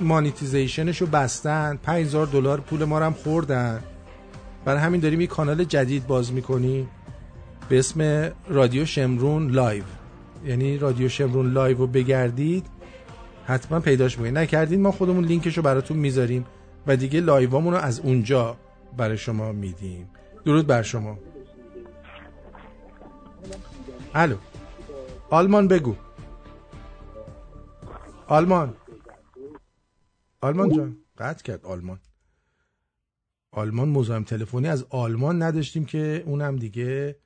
مانیتیزیشنش رو بستن. 5000 دلار پول ما رو هم خوردن. برای همین داریم یه کانال جدید باز می‌کنیم. به اسم رادیو شمرون live. یعنی رادیو شمرون live رو بگردید. حتما پیداش می‌کنید. نکردید ما خودمون لینکش رو براتون می‌ذاریم و دیگه live امون رو از اونجا برای شما میدیم. درود بر شما. الو. آلمان بگو. آلمان. آلمان جان. قطع کرد آلمان. آلمان مزاحم. تلفنی از آلمان نداشتیم که اونم دیگه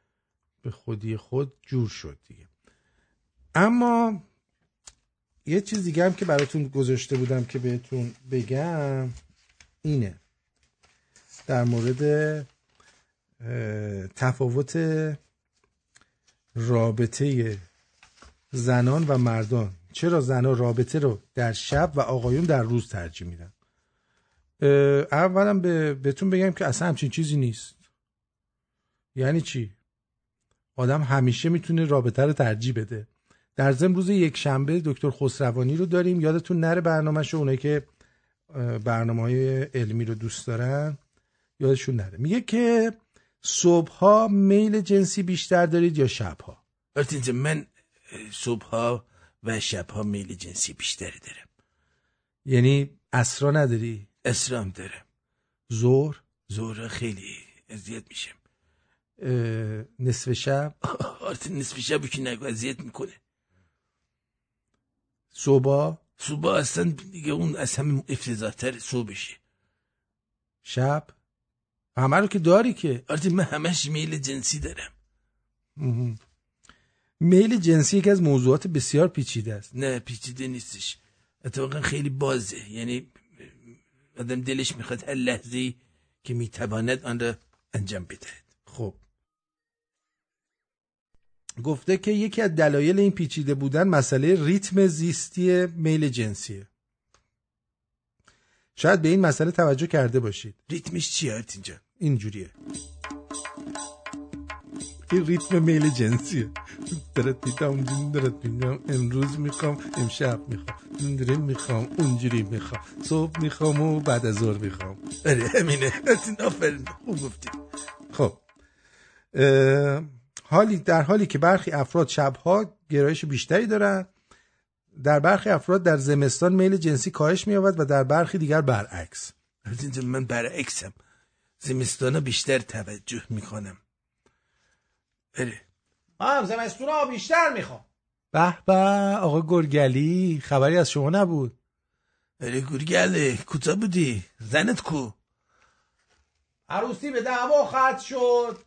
به خودی خود جور شد دیگه. اما یه چیز دیگه هم که براتون گذاشته بودم که بهتون بگم اینه. در مورد تفاوت رابطه زنان و مردان. چرا زنان رابطه رو در شب و آقایون در روز ترجیح میدن؟ اه، اولا به بهتون بگم که اصلا همچین چیزی نیست. یعنی چی؟ آدم همیشه می‌تونه رابطه رو ترجیح بده. در ضمن روز یک شنبه دکتر خسروانی رو داریم. یادتون نره برنامهش اونایی که برنامه های علمی رو دوست دارن یادشون نره. میگه که صبحها میل جنسی بیشتر دارید یا شبها؟ آرتین جان، من صبحها و شبها میل جنسی بیشتری دارم. یعنی اسرا نداری؟ اسرام دارم. ظهر؟ زورا خیلی اذیت میشم. نصف شب. آرتین نصف شبو که نگو اذیت می‌کنه. صبح صبح اصلا دیگه اون از همه افتضاحتر صبحشه. شب؟ همه رو که داری که؟ آرتین من همش میل جنسی دارم. مهم. میل جنسی یکی از موضوعات بسیار پیچیده است. نه پیچیده نیستش. اتفاقا خیلی بازه. یعنی آدم دلش می‌خواد هر لحظه که می‌تواند آن را انجام بده خب. گفته که یکی از دلایل این پیچیده بودن مسئله ریتم زیستی میل جنسیه. شاید به این مسئله توجه کرده باشید. ریتمش چیه آرتین جان؟ اینجوریه. این ریتم میل جنسیه. درت میدم درت میدم. امروز می‌خوام امشب می‌خوام. اینجوری می‌خوام اونجوری می‌خوام. صبح می‌خوام و بعد از ظهر می‌خوام. آره همینه. آفرین. خوب گفتی. خب. حالی در حالی که برخی افراد شبها گرایش بیشتری دارند در برخی افراد در زمستان میل جنسی کاهش می‌یابد و در برخی دیگر برعکس. من برعکسم. زمستانا بیشتر توجه می‌کنم. آره هم زمستون ها بیشتر می‌خوام. به به آقا گرگلی خبری از شما نبود. آره گورگله کجا بودی؟ زنت کو؟ عروسی به دعوا ختم شد.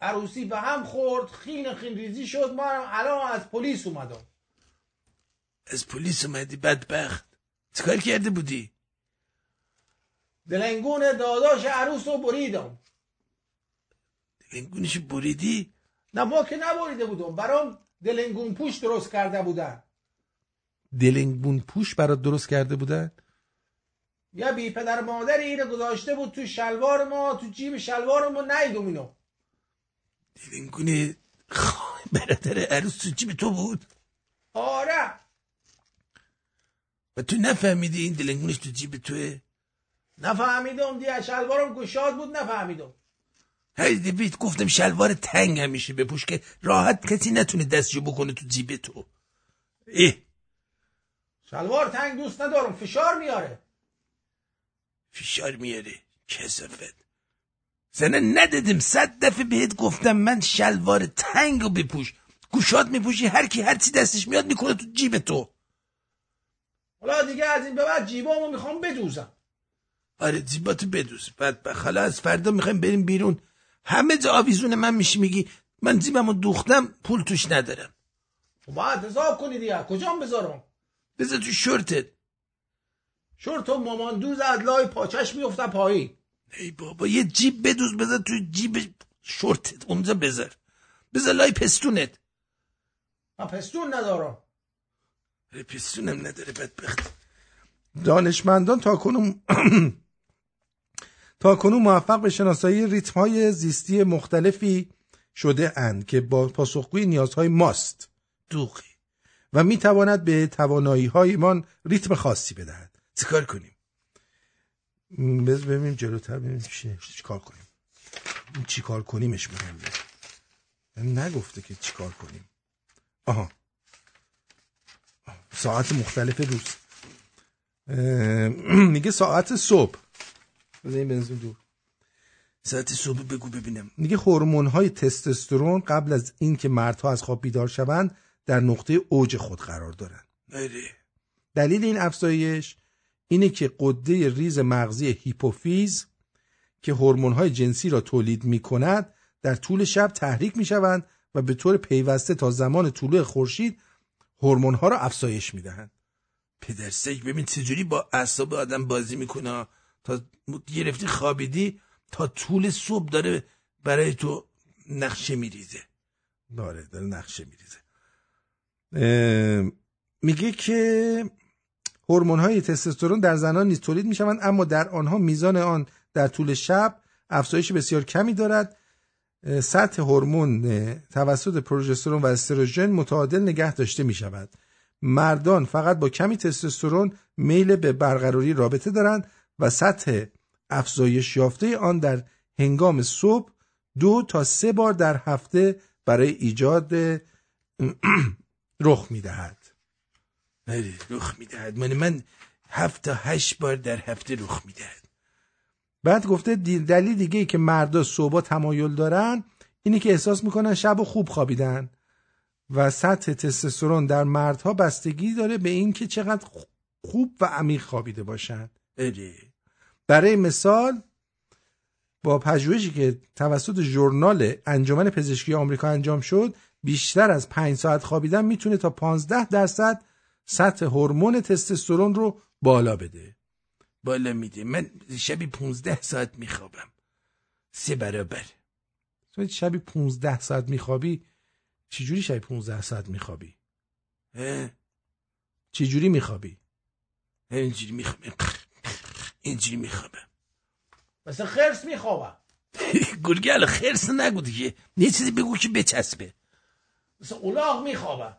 عروسی به هم خورد خین خین ریزی شد. ما هم الان از پلیس اومدم. از پلیس اومدی بدبخت. چیکار کرده بودی؟ دلنگون داداش عروس رو بریدم. دلنگونش بریدی؟ نه ما که نبریده بودم. برام دلنگون پوش درست کرده بودن. دلنگون پوش برات درست کرده بودن؟ یا بی پدر مادری اینو گذاشته بود تو شلوار ما تو جیب شلوار ما نیدم اینو. دلنگون خ- برادر عروس تو جیب تو بود؟ آره. و تو نفهمیدی این دلنگونش تو جیب توه؟ نفهمیدم دیگه. شلوارم گشاد بود نفهمیدم. هی بیت گفتم شلوار تنگ همیشه بپوش که راحت کسی نتونه دستشو بکنه تو جیب تو. اه شلوار تنگ دوست ندارم. فشار میاره. فشار میاره. کسافت. زنه ندادم صد دفعه بهت گفتم من شلوار تنگ رو بپوش. گوشات میپوشی هر کی هر چی دستش میاد می‌کنه تو جیب تو. حالا دیگه از این به بعد جیبامو می‌خوام بدوزم. آره جیباتو بدوز. بعد حالا از فردا می‌خوایم بریم بیرون. همه جا آویزون من میشی میگی من جیبمو دوختم پول توش ندارم. خب باید حساب کنی دیگه. کجام بذارم؟ بذار تو شورتت. شورت و مامان دوز از لای پاچش میفتن پایین. ای بابا یه جیب بدوز بذار تو جیب شورتت اونجا بذار. بذار لای پستونت. من پستون ندارم. پستونم نداره بدبخت. دانشمندان تا کنون تا کنون موفق به شناسایی ریتم های زیستی مختلفی شده اند که با پاسخگوی نیازهای ماست. دوغی. و می تواند به توانایی هایمان ریتم خاصی بدهد. چیکار کنیم؟ بذار ببینیم جلوتر ببینیم چی چیکار کنیم. این چیکار کنیمش مهمه یعنی نگفته که چیکار کنیم. آها. ساعت مختلف روز. میگه ساعت صبح. بذار این بنزین دور. ساعت صبح بگو ببینم. میگه هورمون های تستوسترون قبل از اینکه مردها از خواب بیدار شوند در نقطه اوج خود قرار دارند. آره دلیل این افزایش اینه که قده ریز مغزی هیپوفیز که هورمون های جنسی را تولید می کند در طول شب تحریک می شوند و به طور پیوسته تا زمان طلوع خورشید هورمون ها را افزایش می دهند پدر سگ ببین چجوری با اعصاب آدم بازی می‌کنه. تا گرفتی خوابیدی تا طول صبح داره برای تو نقشه میریزه. داره داره نقشه میریزه. میگه که هورمون های تستوسترون در زنان نیز تولید می‌شوند اما در آنها میزان آن در طول شب افزایش بسیار کمی دارد. سطح هورمون توسط پروژسترون و استروژن متعادل نگه داشته می شود مردان فقط با کمی تستوسترون میل به برقراری رابطه دارند و سطح افزایش یافته آن در هنگام صبح دو تا سه بار در هفته برای ایجاد رخ می‌دهد. آره رخ می‌دهد. من من هفت تا هشت بار در هفته رخ می‌دهد. بعد گفته دلیل دیگه ای که مردا صبح تمایل دارن اینه که احساس می‌کنن شب و خوب خوابیدن و سطح تستوسترون در مردها بستگی داره به این که چقدر خوب و عمیق خوابیده باشن. آره برای مثال با پژوهشی که توسط ژورنال انجمن پزشکی آمریکا انجام شد بیشتر از 5 ساعت خوابیدن می‌تونه تا 15 درصد سطح هورمون تستوسترون رو بالا بده. بالا میده. من شبی پونزده ساعت میخوابم. سه برابر. تو شبی 15 ساعت میخوابی؟ چجوری شبی 15 ساعت میخوابی؟ چجوری میخوابی؟ اینجوری میخوابم. اینجوری میخوابم. مثلا خرس میخوابم. گرگل خرس نگو دیگه. یه چیزی بگو که بچسبه. مثلا اولاغ میخوابم.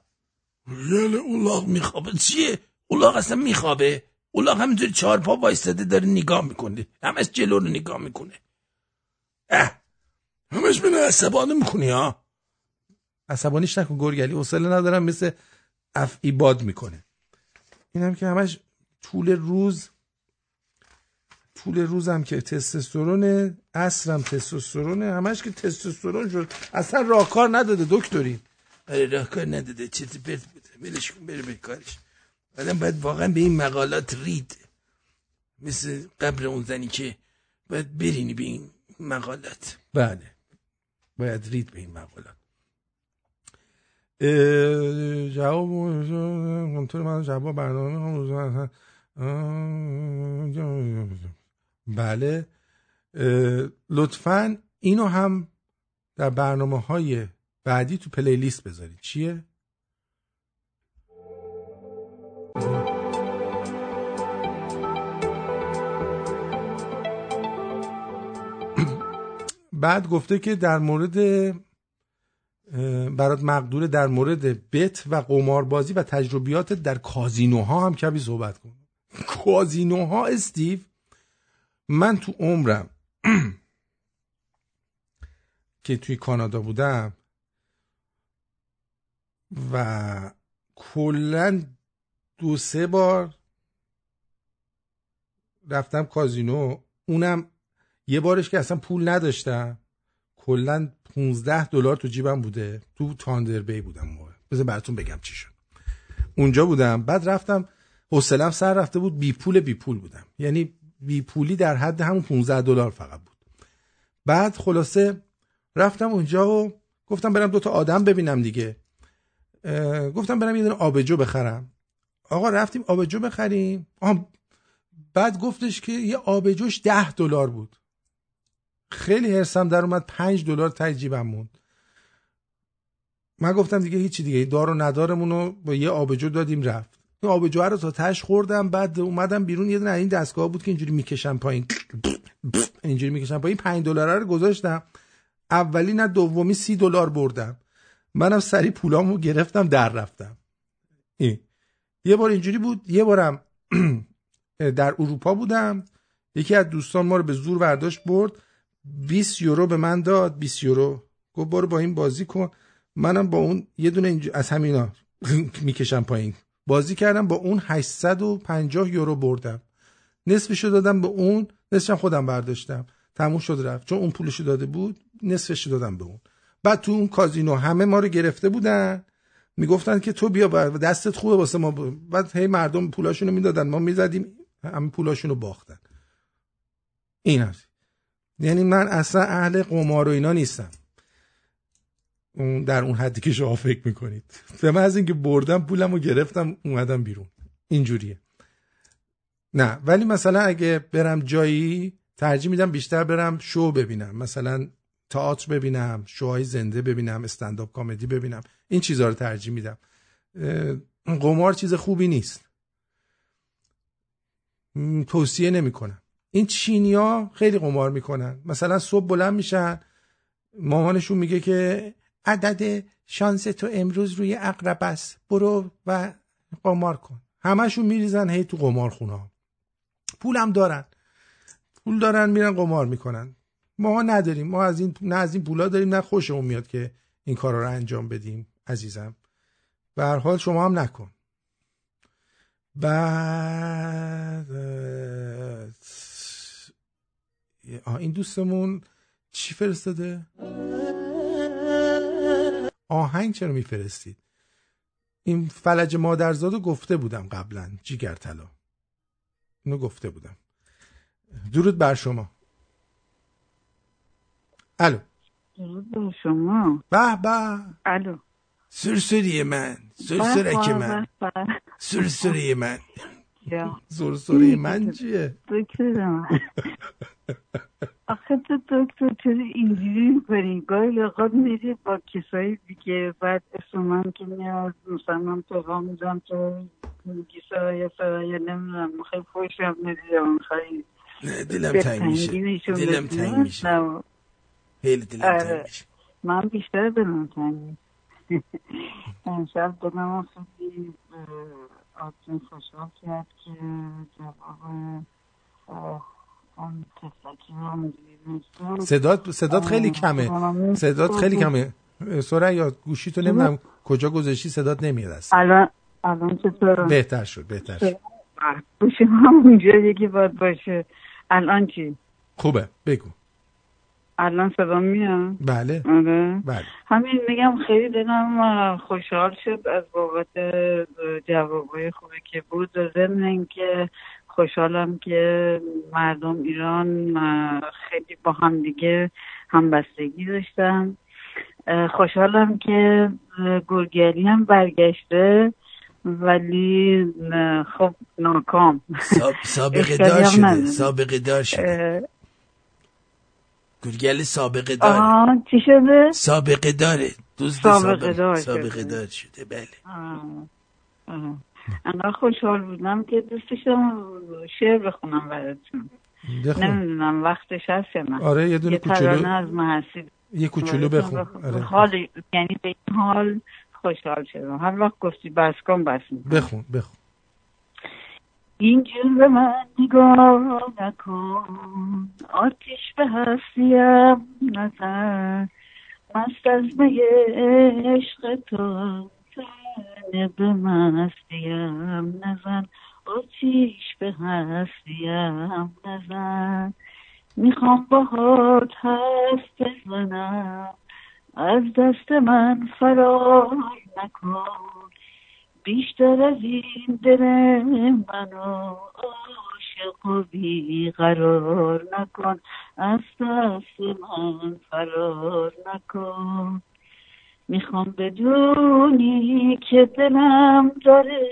یاله اولاغ میخوابه. چیه؟ اولاغ اصلا میخوابه. اولاغ همینطوری چهار پا وایستاده داره نگاه می‌کنه. همش جلو رو نگاه می‌کنه. اه. همش منو عصبانه می‌کنی ها؟ عصبانیش نکن گرگلی. حوصله ندارم مثل افعی باد می‌کنه. اینم که همش طول روز طول روزم که تستوسترونه عصرم تستوسترونه همش که تستوسترون شد. اصلا راهکار نداده دکتری. آره راهکار نداده. چیزی پرت بوده. ولش کن بره به کارش. آدم باید واقعا به این مقالات رید. مثل قبل اون زنی که باید برینی به این مقالات. بله. باید رید به این مقالات. جواب کنترل من جواب برنامه بله. اه، لطفا اینو هم در برنامه های بعدی تو پلیلیست بذارید چیه؟ بعد گفته که در مورد برات مقدوره در مورد بت و قماربازی و تجربیات در کازینوها هم کمی صحبت کن کازینوها استیو من تو عمرم که توی کانادا بودم و کلا دو سه بار رفتم کازینو. اونم یه بارش که اصلا پول نداشتم. کلا 15 دلار تو جیبم بوده. تو تاندر بی بودم موقع. بذار براتون بگم چی شد. اونجا بودم. بعد رفتم حوصلم سر رفته بود بی پول بی پول بودم. یعنی بی پولی در حد همون 15 دلار فقط بود. بعد خلاصه رفتم اونجا و گفتم برم دو تا آدم ببینم دیگه. گفتم برم یه دونه آبجو بخرم. آقا رفتیم آبجو بخریم. آه بعد گفتش که یه آبجوش ده دلار بود. خیلی حرسم در اومد پنج دلار ته جیبم موند. من گفتم دیگه هیچی دیگه دار و ندارمون با یه آبجو دادیم رفت. این آبجو رو تا تش خوردم بعد اومدم بیرون یه دونه این دستگاه بود که اینجوری می‌کشم پایین. اینجوری می‌کشم پایین پنج دلار رو گذاشتم. اولی نه دومی سی دلار بردم. منم سری پولامو گرفتم در رفتم. این. یه بار اینجوری بود یه بارم در اروپا بودم یکی از دوستان ما رو به زور برداشت برد 20 یورو به من داد 20 یورو. گفت برو با این بازی کن. منم با اون یه دونه اینج- از همینا می‌کشم پایین. بازی کردم با اون 850 یورو بردم. نصفشو دادم به اون نصفشم خودم برداشتم. تموم شد رفت. چون اون پولشو داده بود نصفشو دادم به اون. بعد تو اون کازینو همه ما رو گرفته بودن. می‌گفتن که تو بیا دستت خوبه واسه ما. بعد هی مردم پولاشونو می‌دادن. ما می‌زدیم همه پولاشونو باختن. این هست یعنی من اصلا اهل قمار و اینا نیستم. اون در اون حدی که شما فکر می‌کنید. به من از اینکه بردم پولم رو گرفتم اومدم بیرون. اینجوریه. نه ولی مثلا اگه برم جایی ترجیح میدم بیشتر برم شو ببینم. مثلا تئاتر ببینم شوهای زنده ببینم استنداپ کمدی ببینم. این چیزها رو ترجیح میدم. قمار چیز خوبی نیست. توصیه نمی‌کنم. این چینیا خیلی قمار می‌کنن. مثلا صبح بلند میشن مامانشون میگه که عدد شانس تو امروز روی اقرب است. برو و قمار کن. همشون میریزن هی تو قمار خونه پولم دارن. پول دارن میرن قمار می‌کنن. ما نداریم. ما از این نه از این پولا داریم نه خوشمون میاد که این کارا رو انجام بدیم عزیزم. به هر حال شما هم نکن. بعد آه، این دوستمون چی فرستاده؟ آهنگ چرا میفرستید؟ این فلج مادرزاد رو گفته بودم قبلا جیگر طلا اینو گفته بودم. درود بر شما. الو. درود شما. به به. الو. سرسری من سرسرک به، من. به، به. سرسری من. سرسری من چیه؟ دکترم. آخه تو دکتر چرا اینجوری می‌کنی گاهی اوقات میری با کسایی دیگه بعد اسم من که میاد مثلا پیغام میدم تو میگی سرای سرای نمی‌دونم خیلی خوشم میدیم خیلی نه دلم تنگ میشه. دلم تنگ میشه. خیلی دلم آره. من بیشتر دلم تنگ امشب دلم خیلی آدم خوشحال کرد که جواب اون تفلکی رو صدات صدات خیلی کمه. صدات خیلی کمه. سریا گوشی تو نمی‌دونم کجا گذاشتی صدات نمیاد اصلا. الان الان چطور بهتر شد بهتر شد. گوشی هم اونجا یکی باید باشه. الان چی؟ خوبه. بگو. الان صدا میاد؟ بله. آره. بله. همین میگم خیلی دلم خوشحال شد از بابت جوابای خوبی که بود. و ضمن اینکه خوشحالم که مردم ایران خیلی با هم دیگه همبستگی داشتن. خوشحالم که اه، گرگری هم برگشته ولی خب ناکام. ساب- سابقه دار شده. سابقه دار شده. گرگل سابقه داره آها چی شده؟ سابقه داره دوست سابقه سابقه, دار سابقه شده. دار شده بله آه. آه. انقدر خوشحال بودم که دوست داشتم شعر بخونم براتون بخون. نمی‌دونم وقتش هست یا نه آره، یه دونه کوچولو- از محسی یه کوچولو بخون آره. حال یعنی به این حال خوشحال شدم هر وقت گفتی بس کن بس می‌کنم. بخون بخون اینجور به من نگاه نکن. آتیش به هستیم نزن. مست از می عشق تو تنه به مستیم نزن. آتیش به هستیم نزن. می‌خوام باهات حرف بزنم. از دست من فرار نکن. بیشتر از این دل منو عاشق و بیقرار نکن. از دست من فرار نکن. می‌خوام بدونی که دلم داره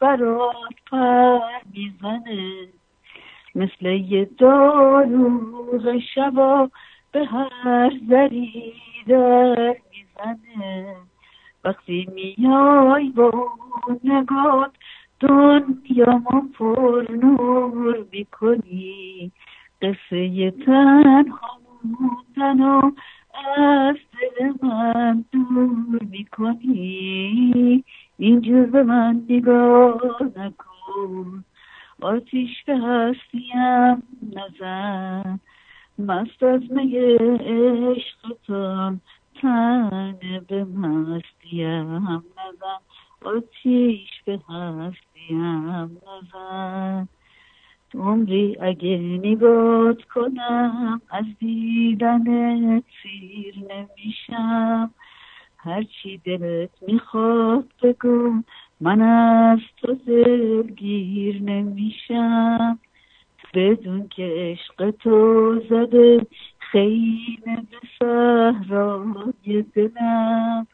برات پر می‌زنه. مثل یه داروغ شبا به هر زری در می‌زنه. وقتی میای با نگات دنیامو پر نور می‌کنی. قصه تنها موندن و از دل من دور می‌کنی. اینجور به من نگاه نکن. آتیش به هستیم نزن. مست از می عشقتم تنه به مستیم نزن. آتیش به هستیم نزن. عمری اگه نگات کنم از دیدنت سیر نمیشم. هرچی دلت می‌خواد بگو من از تو دلگیر نمیشم. بدون که عشق تو زده به صحرای دلم.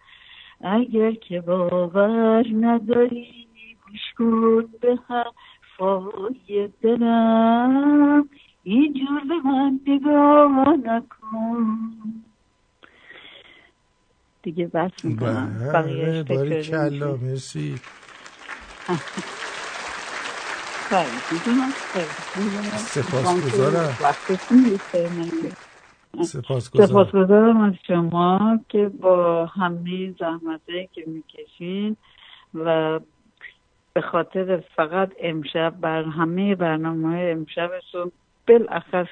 اگر که باور نداری گوش کن به حرفای دلم. اینجور به من نگاه نکن. دیگه بس می‌کنم. بله باری کلا مرسی. سپاسگزارم. سپاسگزارم سپاسگزارم. از شما که با همه زحمته که می‌کشین و به خاطر فقط امشب بر همه برنامه های امشبتون بالاخص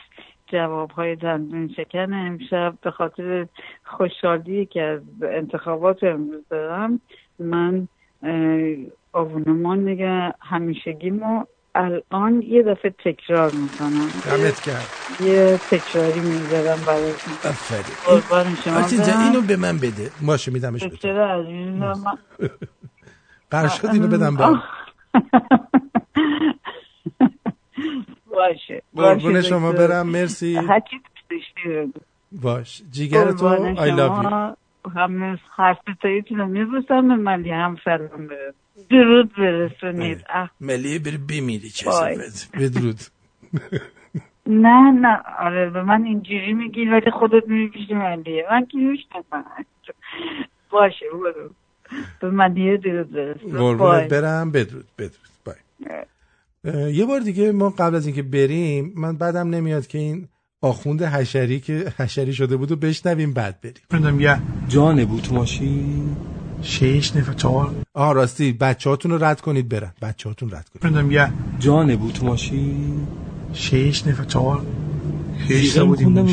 جواب های دندون شکن امشب به خاطر خوشحالی که از انتخابات امروز دارم من آبونمان نگه همیشگیمو الان یه دفعه تکرار می‌کنم. دمت کرد یه تکراری می‌ذارم براتون. آفرین. برم. اینو به من بده. باشه میدمش به تو. قرار شد اینو بدم به باشه. قربون شما. برم مرسی. باش. جیگر تو I love you. همه حرف تاییتون رو میبوسم به ملی هم سلام برد درود برسونید. اه. ملیه بری بمیری. صفت بدرود. نه نه. آره به من اینجوری میگی ولی خودت میری پیش ملیه. من که می‌شناسم باشه برو. به ملیه درود برسون. قربونت برم. بدرود بدرود. بای. یه بار دیگه ما قبل از اینکه بریم من بعدم نمیاد که این آخوند حشری که حشری شده بود و بشنویم بعد بریم. یه جانه بود تو ماشین. شش نفر چهار. آه راستی بچه هاتون رو رد کنید برن. بچه هاتون رد کنید. بندم یه جانه بود تو ماشین. شش نفر چهار. خیلی سیغه بودیم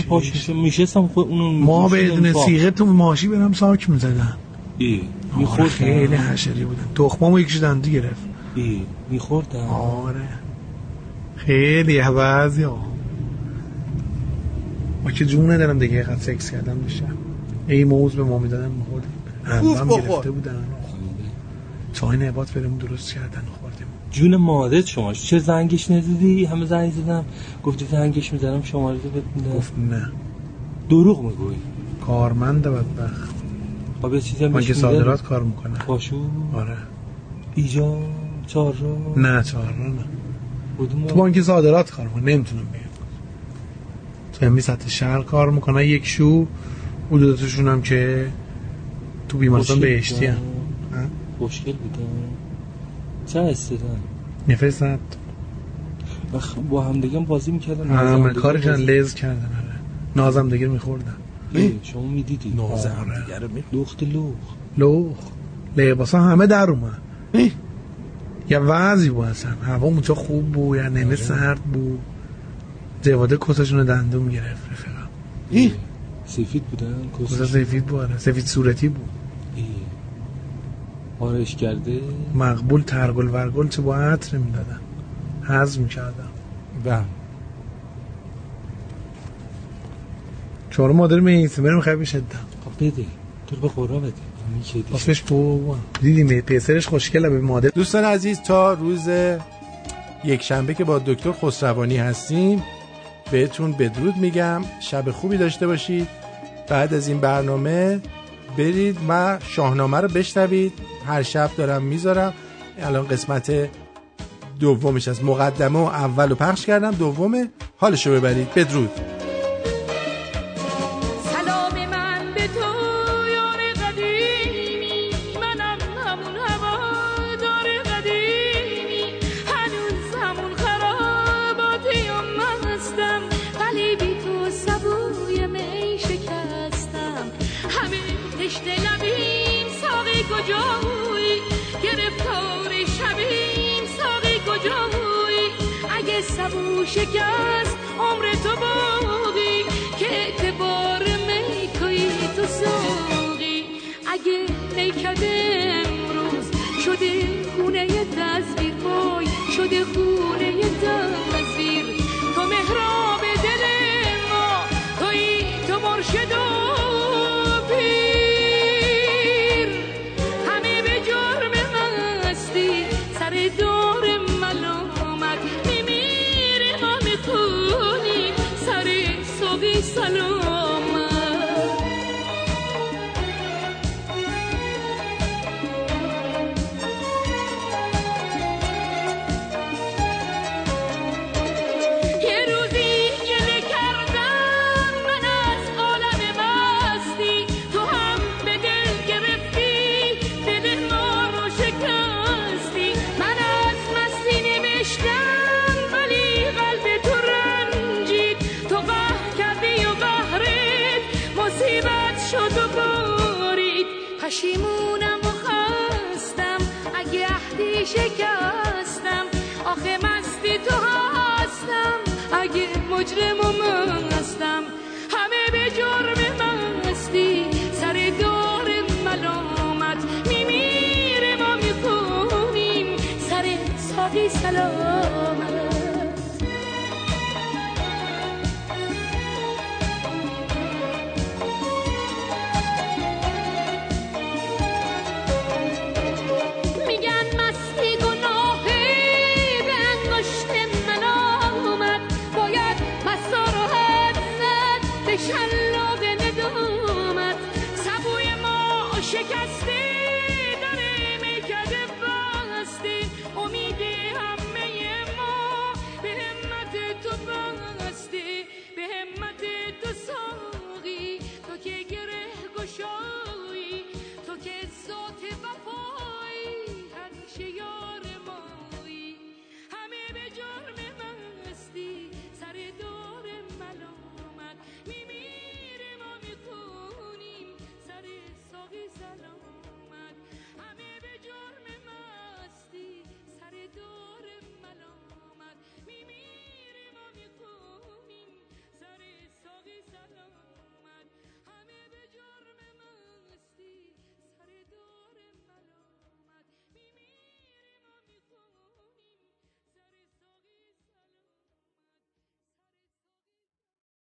میشستم خود اونو ما بدون با. سیغه تو ماشی برم ساک می‌زدم ای میخوردم. خیلی حشری بودن. تخمامو یکیش دنده گرفت. ای میخوردم. آره. خیلی بعضی ها ما که جون ندارم دیگه قد سکس کردم میشم ای موز به ما می‌دادن میخوردیم کوف بخور. بودن. چای نبات بریم درست کردن خوردیم. جون مادر شما چه زنگش ندیدی؟ همه زنگ زدم. گفتی زنگش می‌زنم شماره رو بده گفت نه. دروغ میگوی کارمند بدبخت. خب یه چیزی هم بانک بهش صادرات؟ کار می‌کنه؟ پاشو. آره. ایجا چهار را نه چهار نه. کدوم تو بانک صادرات کار می‌کنه نمی‌تونم بگم تو امی سطح شهر کار می‌کنه یک شو. حدوداتشون هم که تو بیمارستان بهشتی هم؟ خوشگل بودن چه استدن نفرست بخ... با هم دیگه هم بازی می‌کردن. همه کارشان لز کردن آره. نازم دیگه میخوردن. شما می‌دیدی. نازم. آره. دیگه رو لخت لخ لوخ لباس همه در اومد. یا وضعی بود اصلا. هوا اونجا خوب بود یا نمه سرد بود. جواده کتاشون رو دندون گرفت رفیقم. سفید بودن؟ کتا سفید بود آره. سفید صورتی بود. آرش کرده؟ مقبول ترگل ورگل چه با عطر می‌دادن. حض می‌کردم و چهار مادر میسمر می‌خوای بشدم خب بده. تو به قرا بده. آفش بابا. دیدیم پسرش خوشگله به مادر. دوستان عزیز تا روز یک شنبه که با دکتر خسروانی هستیم بهتون بدرود میگم. شب خوبی داشته باشید. بعد از این برنامه برید و شاهنامه رو بشنوید. هر شب دارم می‌ذارم. الان قسمت دومش از مقدمه و اول رو پخش کردم. دومه. حالشو ببرید. بدرود.